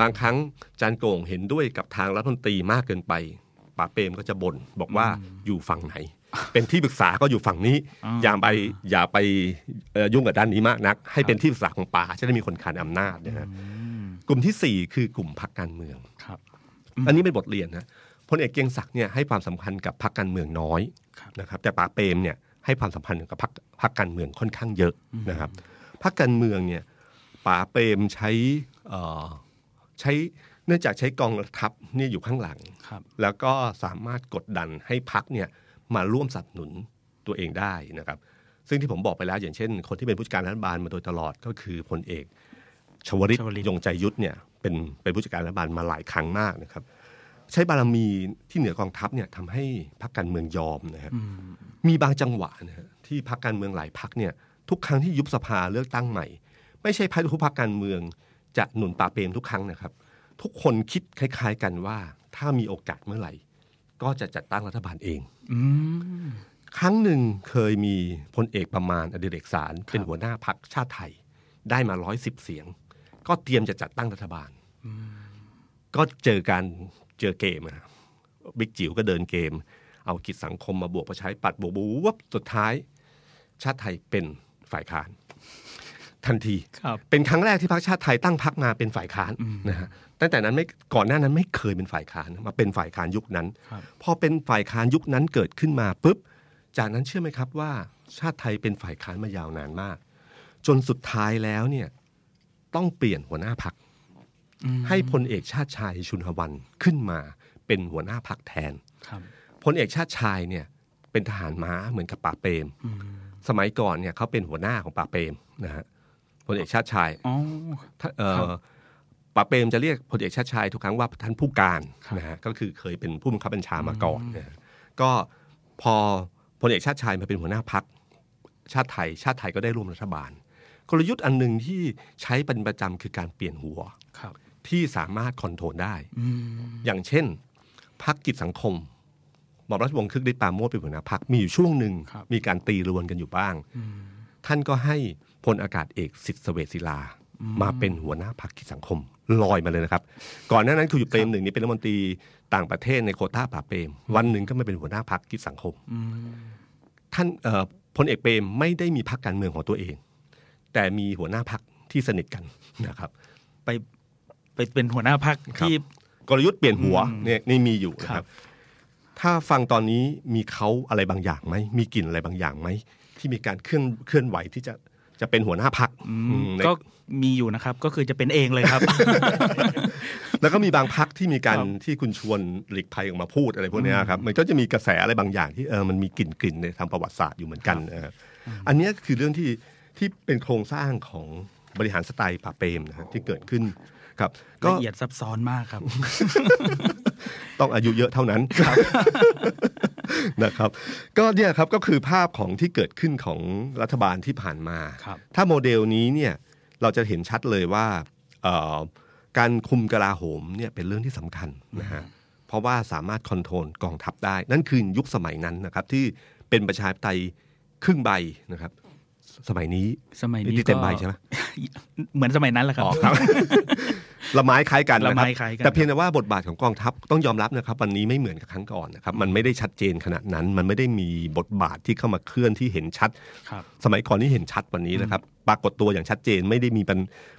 บางครั้งอาจารย์โกรงเห็นด้วยกับทางรัฐมนตรีมากเกินไปป๋าเปรมก็จะบ่นบอกว่าอยู่ฝั่งไหน เป็นที่ปรึกษาก็อยู่ฝั่งนี้ อย่าไปอย่าไปเอ่อยุ่งกับด้านนี้มากนัก ให้เป็นที่ปรึกษาของป่าจะได้มีคนขานอำนาจนะฮะกลุ่มที่สี่คือกลุ่มพรรคการเมืองครับ อันนี้เป็นบทเรียนนะ พลเอกเกรียงศักดิ์เนี่ยให้ความสำคัญกับพรรคการเมืองน้อยครับนะครับ แต่ป๋าเปรมเนี่ยให้ความสำคัญกับพรรคพรรคการเมืองค่อนข้างเยอะนะครับพรรคการเมืองเนี่ยป๋าเปรมใช้เอ่อใช้เนื่องจากใช้กองทัพเนี่ยอยู่ข้างหลังครับแล้วก็สามารถกดดันให้พักเนี่ยมาร่วมสนับสนุนตัวเองได้นะครับ ซึ่งที่ผมบอกไปแล้วอย่างเช่น คนที่เป็นผู้จัดการรัฐบาลมาโดยตลอดก็คือพลเอกชวริตชวลิตยงใจยุทธเนี่ยเป็นเป็นผู้จัดการรัฐบาลมาหลายครั้งมากนะครับ ใช้บารมีที่เหนือกองทัพเนี่ยทำให้พรรคการเมืองยอมนะครับมีบางจังหวะนะฮะที่พรรคการเมืองหลายพรรคเนี่ยทุกครั้งที่ยุบสภาเลือกตั้งใหม่ ไม่ใช่พรรคทุกพรรคการเมืองจะหนุนป่าเปรมทุกครั้งนะครับ ทุกคนคิดคล้าย ๆ กันว่าถ้ามีโอกาสเมื่อไหร่ ก็จะจัดตั้งรัฐบาลเองอืมครั้งหนึ่งเคยมีพลเอกประมาณอดิเรกสารเป็นหัวหน้าพักชาติไทย ได้มาร้อยสิบเสียง ก็เตรียมจะจัดตั้งรัฐบาลก็เจอการ เจอเกมอะบิ๊กจิ๋วก็เดินเกม เอากิจสังคมมาบวกประชาธิปัดบวกบวกวับสุดท้าย ชาติไทยเป็นฝ่ายค้าน ทันทีครับเป็นครั้งแรกที่พรรคชาติไทยตั้งพรรคมาเป็นฝ่ายค้านนะฮะตั้งแต่นั้นไม่ก่อนหน้านั้นไม่เคยเป็นฝ่ายค้านมาเป็นฝ่ายค้านยุคนั้นครับพอเป็นฝ่ายค้านยุคนั้นเกิดขึ้นมาปุ๊บจากนั้นเชื่อไหมครับว่า ชาติไทยเป็นฝ่ายค้านมายาวนานมาก จนสุดท้ายแล้วเนี่ยต้องเปลี่ยนหัวหน้าพัก ให้พลเอกชาติชายชุนหวันขึ้นมาเป็นหัวหน้าพักแทนครับพลเอกชาติชายเนี่ยเป็นทหารม้าเหมือนกับป่าเปรมสมัยก่อนเนี่ยเขาเป็นหัวหน้าของป่าเปรมนะฮะพลเอกชาติชายอ๋อถ้าเอ่อครับป่าเปรมจะเรียกพลเอกชาติชายทุกครั้งว่าท่านผู้การครับนะฮะก็คือเคยเป็นผู้บังคับบัญชามาก่อนนะฮะก็พอพลเอกชาติชายมาเป็นหัวหน้าพักชาติไทย ชาติไทยก็ได้ร่วมรัฐบาล กลยุทธ์อันหนึ่งที่ใช้เป็นประจำคือการเปลี่ยนหัวครับ ที่สามารถคอนโทรลได้อืมอย่างเช่นพักกิจสังคมหมอมราชวงศ์คึกฤทธิ์ปราโมชเป็นหัวหน้าพักมีอยู่ช่วงหนึ่งครับมีการตีรวนกันอยู่บ้าง ท่านก็ให้พลอากาศเอกสิทธิเสเวตศิลา มาเป็นหัวหน้าพักกิจสังคมลอยมาเลยนะครับ ก่อนหน้านั้นคืออยู่เปรมหนึ่งนี่เป็นรัฐมนตรีต่างประเทศในโควต้าป่าเปรม วันหนึ่งก็มาเป็นหัวหน้าพักกิจสังคมอืมท่านเอ่อพลเอกเปรมไม่ได้มีพักการเมืองของตัวเอง แต่มีหัวหน้าพักที่สนิทกันนะครับ ไป ไปเป็นหัวหน้าพักครับที่กลยุทธ์เปลี่ยนหัวอืมเนี่ยนี่มีอยู่นะคครัรับบถ้าฟังตอนนี้มีเขาอะไรบางอย่างไหมมีกลิ่นอะไรบางอย่างไหมที่มีการเคลื่อนเคลื่อนไหวที่จะจะเป็นหัวหน้าพักก็มีอยู่นะครับ ก็คือจะเป็นเองเลยครับ แล้วก็มีบางพักที่มีการครับที่คุณชวนหลีกภัยออกมาพูดอะไรพวกเนี้ยครับ มันก็จะมีกระแสอะไรบางอย่างที่เออมันมีกลิ่นกลิ่นในทางประวัติศาสตร์อยู่เหมือนกันนะครับอันเนี้ยคือเรื่องที่ที่เป็นโครงสร้างของบริหารสไตล์ป่าเปรมนะครับที่เกิดขึ้น ครับก็ละเอียดซับซ้อนมากครับ ต้องอายุเยอะเท่านั้นนะครับ ก็เนี่ยครับก็คือภาพของที่เกิดขึ้นของรัฐบาลที่ผ่านมาครับถ้าโมเดลนี้เนี่ยเราจะเห็นชัดเลยว่าเอ่อการคุมกลาโหมเนี่ยเป็นเรื่องที่สำคัญนะฮะเพราะว่าสามารถคอนโทรลกองทัพได้ นั่นคือยุคสมัยนั้นนะครับ ที่เป็นประชาธิปไตยครึ่งใบนะครับ สมัยนี้สมัยนี้ที่เต็มก็ใบใช่ไหมเหมือนสมัยนั้นแหละครับอ๋อครับ ละไม้คล้ายกันนะละคไม้รับคล้ายกันแต่เพียงแต่ว่าบทบาทของกองทัพต้องยอมรับนะครับวันนี้ไม่เหมือนกับครั้งก่อนนะครับมันไม่ได้ชัดเจนขนาดนั้น มันไม่ได้มีบทบาทที่เข้ามาเคลื่อนที่เห็นชัดครับสมัยก่อนนี่เห็นชัดกวันนี้นะครับปรากฏตัวอย่างชัดเจนไม่ได้มีปัญ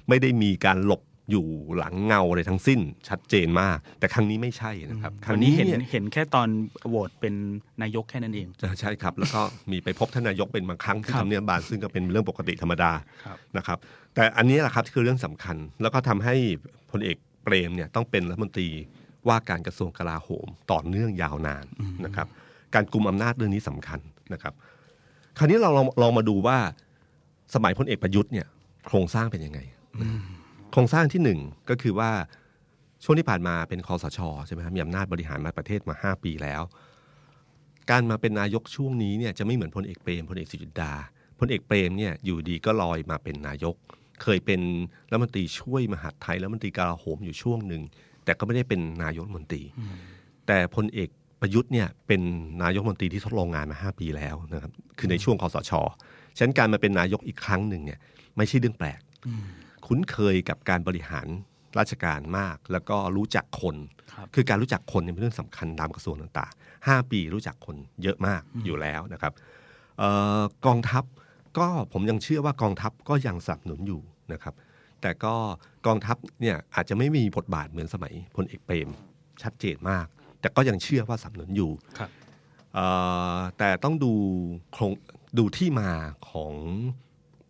ไม่ได้มีการหลบอยู่หลังเงาอะไรทั้งสิ้นชัดเจนมาก แต่ครั้งนี้ไม่ใช่นะครับครั้วังนนี้นี้เห็นเนี่ยเห็นแค่ตอนโหวตเป็นนายกแค่นั้นเองอ่าใช่ครับ แล้วก็มีไปพบท่านนายกเป็นบางครั้งที่ครับทำเนียบบานซึ่งก็เป็นเรื่องปกติธรรมดาครับนะครับ แต่อันนี้แหละครับคือเรื่องสำคัญ แล้วก็ทำให้ พลเอกเปรมเนี่ยต้องเป็นรัฐมนตรีว่าการกระทรวงกลาโหมต่อเนื่องยาวนานนะครับ การกุมอำนาจเรื่องนี้สำคัญนะครับ คราวนี้เราลองลองมาดูว่าสมัยพลเอกประยุทธ์เนี่ยโครงสร้างเป็นยังไง โครงสร้างที่หนึ่งก็คือว่าช่วงที่ผ่านมาเป็นคอสชใช่ไหมครับมีอำนาจบริหารมาประเทศมาห้าปีแล้ว การมาเป็นนายกช่วงนี้เนี่ยจะไม่เหมือนพลเอกเปรมพลเอกสุจินดาพลเอกเปรมเนี่ยอยู่ดีก็ลอยมาเป็นนายก เคยเป็นรัฐมนตรีช่วยมหาดไทยรัฐมนตรีกลาโหมอยู่ช่วงหนึ่งแต่ก็ไม่ได้เป็นนายกรัฐมนตรี แต่พลเอกประยุทธ์เนี่ยเป็นนายกรัฐมนตรีที่ทดลองงานมาห้าปีแล้วนะครับคือในช่วงคอสชฉะนันการมาเป็นนายกอีกครั้งหนึ่งเนี่ยไม่ใช่เรื่องแปลก คุ้นเคยกับการบริหารราชการมาก แล้วก็รู้จักคนครับคือการรู้จักคนเนี่ยเป็นเรื่องสำคัญตามกระทรวงต่างๆห้าปีรู้จักคนเยอะมากอยู่แล้วนะครับเอ่อกองทัพ ก็ผมยังเชื่อว่ากองทัพก็ยังสนับสนุนอยู่นะครับ แต่ก็กองทัพเนี่ยอาจจะไม่มีบทบาทเหมือนสมัยพลเอกเปรมชัดเจนมาก แต่ก็ยังเชื่อว่าสนับสนุนอยู่ครับเอ่อแต่ต้องดูโครงดูที่มาของ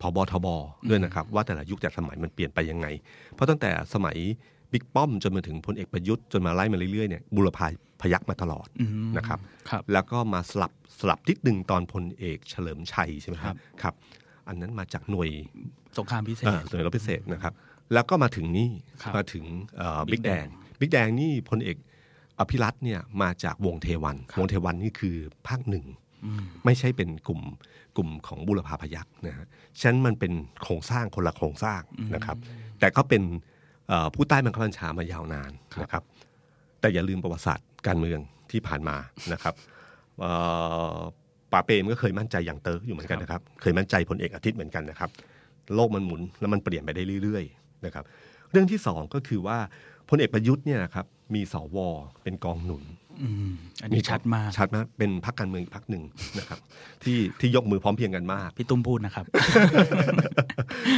พบทบด้วยนะครับ ว่าแต่ละยุคแต่ละสมัยมันเปลี่ยนไปยังไง เพราะตั้งแต่สมัย บิ๊กป้อมจนมาถึงพลเอกประยุทธ์จนมาไล่มาเรื่อยๆเนี่ยบุรพาพยักมาตลอดอืมนะครับครับแล้วก็มาสลับสลับนิดหนึ่งตอนพลเอกเฉลิมชัยใช่ไหมคครัรับบครับ อันนั้นมาจากหน่วยสงครามพิเศษอ่าหน่วยรบพิเศษนะครับ แล้วก็มาถึงนี่ครับมาถึงบิ๊ก Big แด Bang งบิ๊กแดงนี่พลเอกอภิรัตน์เนี่ยมาจากวงเทวันครับวงเทวันนี่คือภาคหนึ่งอืมไม่ใช่เป็นกลุ่มกลุ่มของบุรพาพยักษ์นะฮะฉะนั้นมันเป็นโครงสร้างคนละโครงสร้างนะครับ แต่ก็เป็นเอ่อ ผู้ใต้บังคับบัญชามายาวนานนะครับ แต่อย่าลืมประวัติศาสตร์การเมืองที่ผ่านมานะครับเอ่อป๋าเปรมก็เคยมั่นใจอย่างเติร์กอยู่เหมือนกันนะครับ เคยมั่นใจพลเอกอาทิตย์เหมือนกันนะครับ โลกมันหมุนแล้วมันเปลี่ยนไปได้เรื่อย ๆ นะครับ เรื่องที่สองก็คือว่าพลเอกประยุทธ์เนี่ยนะครับ มีสวเป็นกองหนุนอืมอันนี้ชัดมากชัดมากเป็นพรรคการเมืองอีกพรรคหนึ่งนะครับ ที่ที่ยกมือพร้อมเพรียงกันมาก พี่ตุ้มพูดนะครับ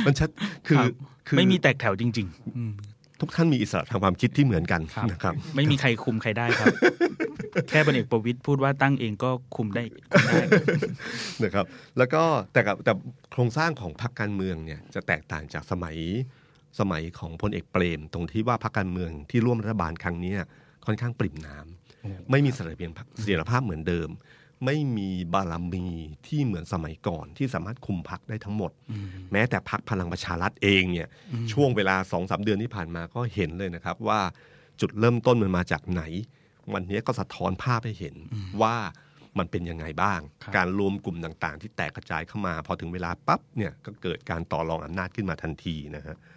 มันชัดคือครับคือไม่มีแตกแถวจริงๆอืมทุกท่านมีอิสระทางความคิดที่เหมือนกันครับนะครับ ไม่มีใครคุมใครได้ครับ แค่พลเอกประวิตยพูดว่าตั้งเองก็คุมได้คุมได้นะครับ แล้วก็แต่กับแต่โครงสร้างของพรรคการเมืองเนี่ยจะแตกต่างจากสมัย สมัยของพลเอกเปรม ตรงที่ว่าพรรคการเมืองที่ร่วมรัฐบาลครั้งนี้ค่อนข้างปริ่มน้ำไม่มีเสถียรภาพเสถียรภาพเหมือนเดิม ไม่มีบารมีที่เหมือนสมัยก่อนที่สามารถคุมพรรคได้ทั้งหมด แม้แต่พรรคพลังประชารัฐเองเนี่ยช่วงเวลาสองสามเดือนที่ผ่านมาก็เห็นเลยนะครับว่าจุดเริ่มต้นมันมาจากไหน วันนี้ก็สะท้อนภาพให้เห็นว่ามันเป็นยังไงบ้างครับการรวมกลุ่มต่างๆ ที่แตกกระจายเข้ามา พอถึงเวลาปั๊บเนี่ยก็เกิดการต่อรองอำนาจขึ้นมาทันทีนะฮะเอ่อ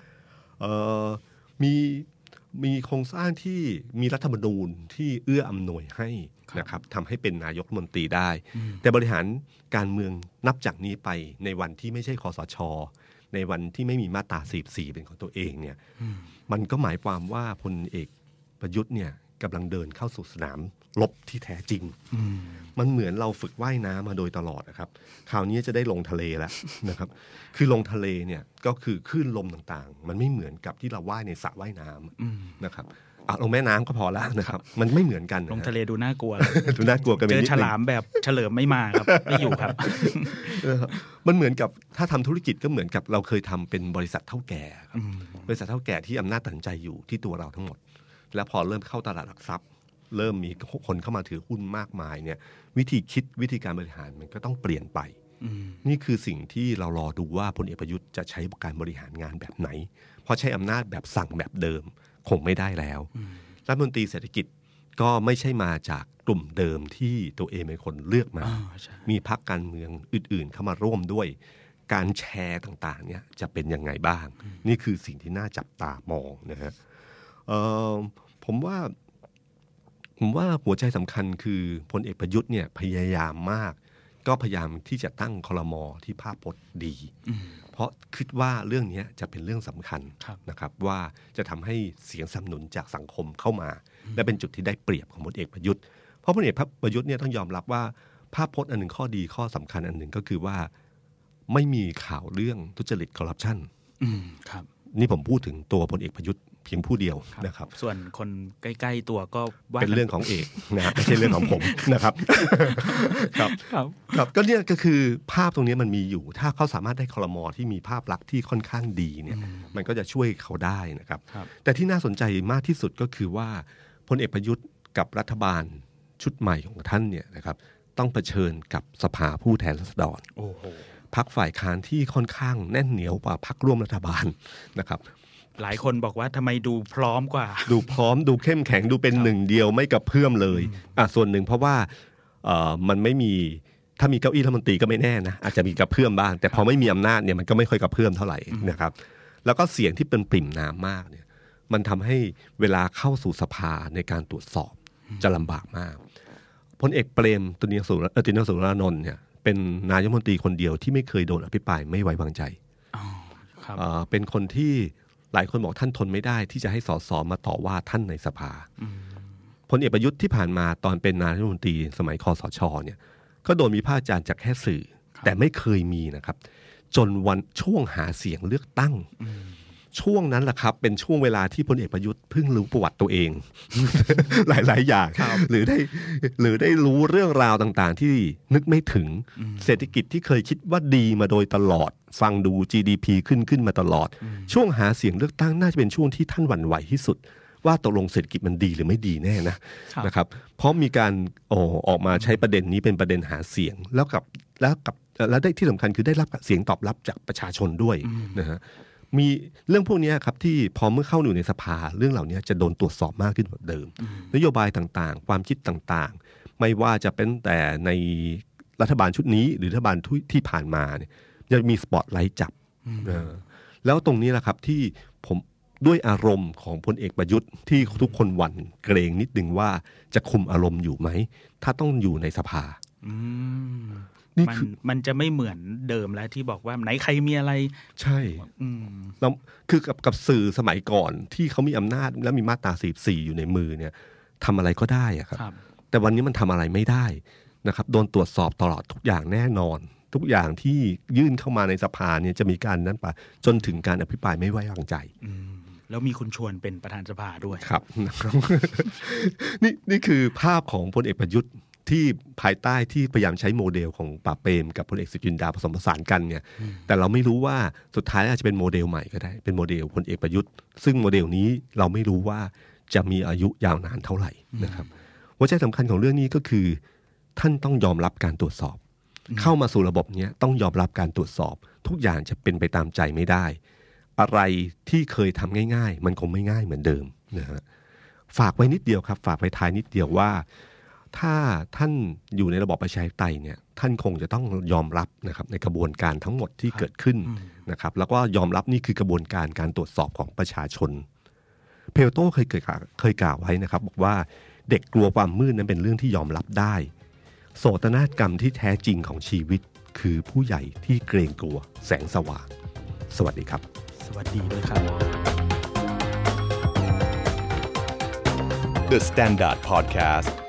มีมีโครงสร้างที่มีรัฐธรรมนูญที่เอื้ออำนวยให้นะครับทำให้เป็นนายกรัฐมนตรีได้ แต่บริหารการเมืองนับจากนี้ไปในวันที่ไม่ใช่คอสช ในวันที่ไม่มีมาตรา44เป็นของตัวเองเนี่ยมันก็หมายความว่าพลเอกประยุทธ์เนี่ยกำลังเดินเข้าสู่สนาม รบที่แท้จริง มันเหมือนเราฝึกว่ายน้ำมาโดยตลอดนะครับ คราวนี้จะได้ลงทะเลแล้วนะครับ คือลงทะเลเนี่ยก็คือคลื่นลมต่างๆ มันไม่เหมือนกับที่เราว่ายในสระว่ายน้ำนะครับอะลงแม่น้ำก็พอแล้วนะครับ มันไม่เหมือนกันนลงฮทะเลดูน่ากลัวเลยดูน่ากลัวกันไปเจอนิดฉนึงลามแบบเฉลิมไม่มาครับไม่อยู่ครับเออมันเหมือนกับถ้าทำธุรกิจก็เหมือนกับเราเคยทำเป็นบริษัทเท่าแก่ครับบริษัทเท่าแก่ที่อำนาจตัดสินใจอยู่ที่ตัวเราทั้งหมด แล้วพอเริ่มเข้าตลาดหลักทรัพย์ เริ่มมีคนเข้ามาถือหุ้นมากมายเนี่ยวิธีคิดวิธีการบริหารมันก็ต้องเปลี่ยนไป นี่คือสิ่งที่เรารอดูว่าพลเอกประยุทธ์จะใช้การบริหารงานแบบไหน เพราะใช้อำนาจแบบสั่งแบบเดิมคงไม่ได้แล้วรัฐมนตรีเศรษฐกิจก็ไม่ใช่มาจากกลุ่มเดิมที่ตัวเองเป็นคนเลือกมาอ่าใช่มีพรรคการเมืองอื่นๆ เข้ามาร่วมด้วย การแชร์ต่างๆเนี่ยจะเป็นยังไงบ้าง นี่คือสิ่งที่น่าจับตามองนะฮะเออผมว่า ผมว่าหัวใจสำคัญคือพลเอกประยุทธ์เนี่ยพยายามมาก ก็พยายามที่จะตั้งคลมอที่ภาพพจน์ดี เพราะคิดว่าเรื่องนี้จะเป็นเรื่องสำคัญครับนะครับว่าจะทำให้เสียงสนับสนุนจากสังคมเข้ามา และเป็นจุดที่ได้เปรียบของพลเอกประยุทธ์เพราะพลเอกประยุทธ์เนี่ยต้องยอมรับว่าภาพพจน์อันหนึ่งข้อดีข้อสำคัญอันหนึ่งก็คือว่าไม่มีข่าวเรื่องทุจริตคอร์รัปชันอืมครับนี่ผมพูดถึงตัวพลเอกประยุทธ์เพียงผู้เดียวนะครับ ส่วนคนใกล้ ๆตัวก็ว่าเป็นเรื่องของเอกนะฮะไม่ใช่เรื่องของผมนะครับครับครับครับก็เนี่ยก็คือภาพตรงนี้มันมีอยู่ ถ้าเขาสามารถได้คลมอที่มีภาพลักษณ์ที่ค่อนข้างดีเนี่ยมันก็จะช่วยเขาได้นะครับครับ แต่ที่น่าสนใจมากที่สุดก็คือว่าพลเอกประยุทธ์กับรัฐบาลชุดใหม่ของท่านเนี่ยนะครับต้องเผชิญกับสภาผู้แทนราษฎรโอ้โหพักฝ่ายค้านที่ค่อนข้างแน่นเหนียวกว่าพักร่วมรัฐบาลนะครับ หลายคนบอกว่าทำไมดูพร้อมกว่า ดูพร้อมดูเข้มแข็งดูเป็นหนึ่งเดียวไม่กระเพื่อมเลยอะส่วนหนึ่งเพราะว่าเอ่อมันไม่มีถ้ามีเก้าอี้รัฐมนตรีก็ไม่แน่นะอาจจะมีกระเพื่อมบ้าง แต่พอไม่มีอำนาจเนี่ยมันก็ไม่ค่อยกระเพื่อมเท่าไหร่นะครับ แล้วก็เสียงที่เป็นปริ่มน้ำมากเนี่ย มันทำให้เวลาเข้าสู่สภาในการตรวจสอบจะลำบากมากพลเอกเปรมตุนียสุรเอ่อตินสุรานนท์เนี่ยเป็นนายกรัฐมนตรีคนเดียวที่ไม่เคยโดนอภิปรายไม่ไว้วางใจอ๋อครับเอ่อเป็นคนที่ หลายคนบอกท่านทนไม่ได้ ที่จะให้สสมาต่อว่าท่านในสภาพลเอกประยุทธ์ที่ผ่านมาตอนเป็นนายกรัฐมนตรีสมัยคอสชเนี่ย ก็โดนมีภาควิจารณ์จากแค่สื่อ แต่ไม่เคยมีนะครับ จนวันช่วงหาเสียงเลือกตั้ง ช่วงนั้นแหละครับ เป็นช่วงเวลาที่พลเอกประยุทธ์เพิ่งรู้ประวัติตัวเอง หลาย ๆ อย่าง หรือได้หรือได้รู้เรื่องราวต่างๆ ที่นึกไม่ถึงเศรษฐกิจที่เคยคิดว่าดีมาโดยตลอด ฟังดู GDP ขึ้นขึ้นมาตลอด ช่วงหาเสียงเลือกตั้งน่าจะเป็นช่วงที่ท่านหวั่นไหวที่สุดว่าตกลงเศรษฐกิจมันดีหรือไม่ดีแน่นะครับนะครับ เพราะมีการโอออกมาใช้ประเด็นนี้เป็นประเด็นหาเสียงแล้วกับแล้วกับเอ่อแล้วได้ที่สำคัญคือได้รับเสียงตอบรับจากประชาชนด้วยนะฮะ มีเรื่องพวกเนี้ยครับที่พอเมื่อเข้าอยู่ในสภาเรื่องเหล่านี้จะโดนตรวจสอบมากขึ้นกว่าเดิม นโยบายต่างๆ ความคิดต่างๆ ไม่ว่าจะเป็นแต่ในรัฐบาลชุดนี้ หรือรัฐบาลทุที่ผ่านมาเนี่ยจะมีสปอตไลท์จับเออแล้วตรงนี้แหละครับที่ผมด้วยอารมณ์ของพลเอกประยุทธ์ที่ทุกคนหวั่นเกรงนิดนึงว่าจะคุมอารมณ์อยู่ไหม ถ้าต้องอยู่ในสภาอื มนี่มันคือมันจะไม่เหมือนเดิมแล้วที่บอกว่าไหนใครมีอะไร ใช่อืมแล้วคือกับกับสื่อสมัยก่อนที่เขามีอำนาจและมีมาตราสีสี่อยู่ในมือเนี่ยทำอะไรก็ได้อะครับครับ แต่วันนี้มันทำอะไรไม่ได้นะครับ โดนตรวจสอบตลอดทุกอย่างแน่นอน ทุกอย่างที่ยื่นเข้ามาในสภาเนี่ยจะมีการนั้นไปจนถึงการอภิปรายไม่ไว้วางใจอืมแล้วมีคุณชวนเป็นประธานสภาด้วยครับนะครับนี่นี่คือภาพของพลเอกประยุทธ์ ที่ภายใต้ที่พยายามใช้โมเดลของป๋าเปรมกับพลเอกสุจินดาผสมผสานกันเนี่ยแต่เราไม่รู้ว่าสุดท้ายอาจจะเป็นโมเดลใหม่ก็ได้ เป็นโมเดลพลเอกประยุทธ์ ซึ่งโมเดลนี้เราไม่รู้ว่าจะมีอายุยาวนานเท่าไหร่นะครับหัวใจสำคัญของเรื่องนี้ก็คือ ท่านต้องยอมรับการตรวจสอบ เข้ามาสู่ระบบเนี้ยต้องยอมรับการตรวจสอบ ทุกอย่างจะเป็นไปตามใจไม่ได้ อะไรที่เคยทำง่าย ๆ มันคงไม่ง่ายเหมือนเดิมนะฮะฝากไว้นิดเดียวครับ ฝากไว้ท้ายนิดเดียวว่า ถ้าท่านอยู่ในระบอบประชาธิปไตยเนี่ยท่านคงจะต้องยอมรับนะครับในกระบวนการทั้งหมดที่เกิดขึ้นนะครับแล้วก็ยอมรับนี่คือกระบวนการการตรวจสอบของประชาชน เพลโตเคยเคยกล่าวเคยกล่าวไว้นะครับ บอกว่าเด็กกลัวความมืดนั้นเป็นเรื่องที่ยอมรับได้ โสตนากรรมที่แท้จริงของชีวิต คือผู้ใหญ่ที่เกรงกลัวแสงสว่าง สวัสดีครับ สวัสดีด้วยครับ The Standard Podcast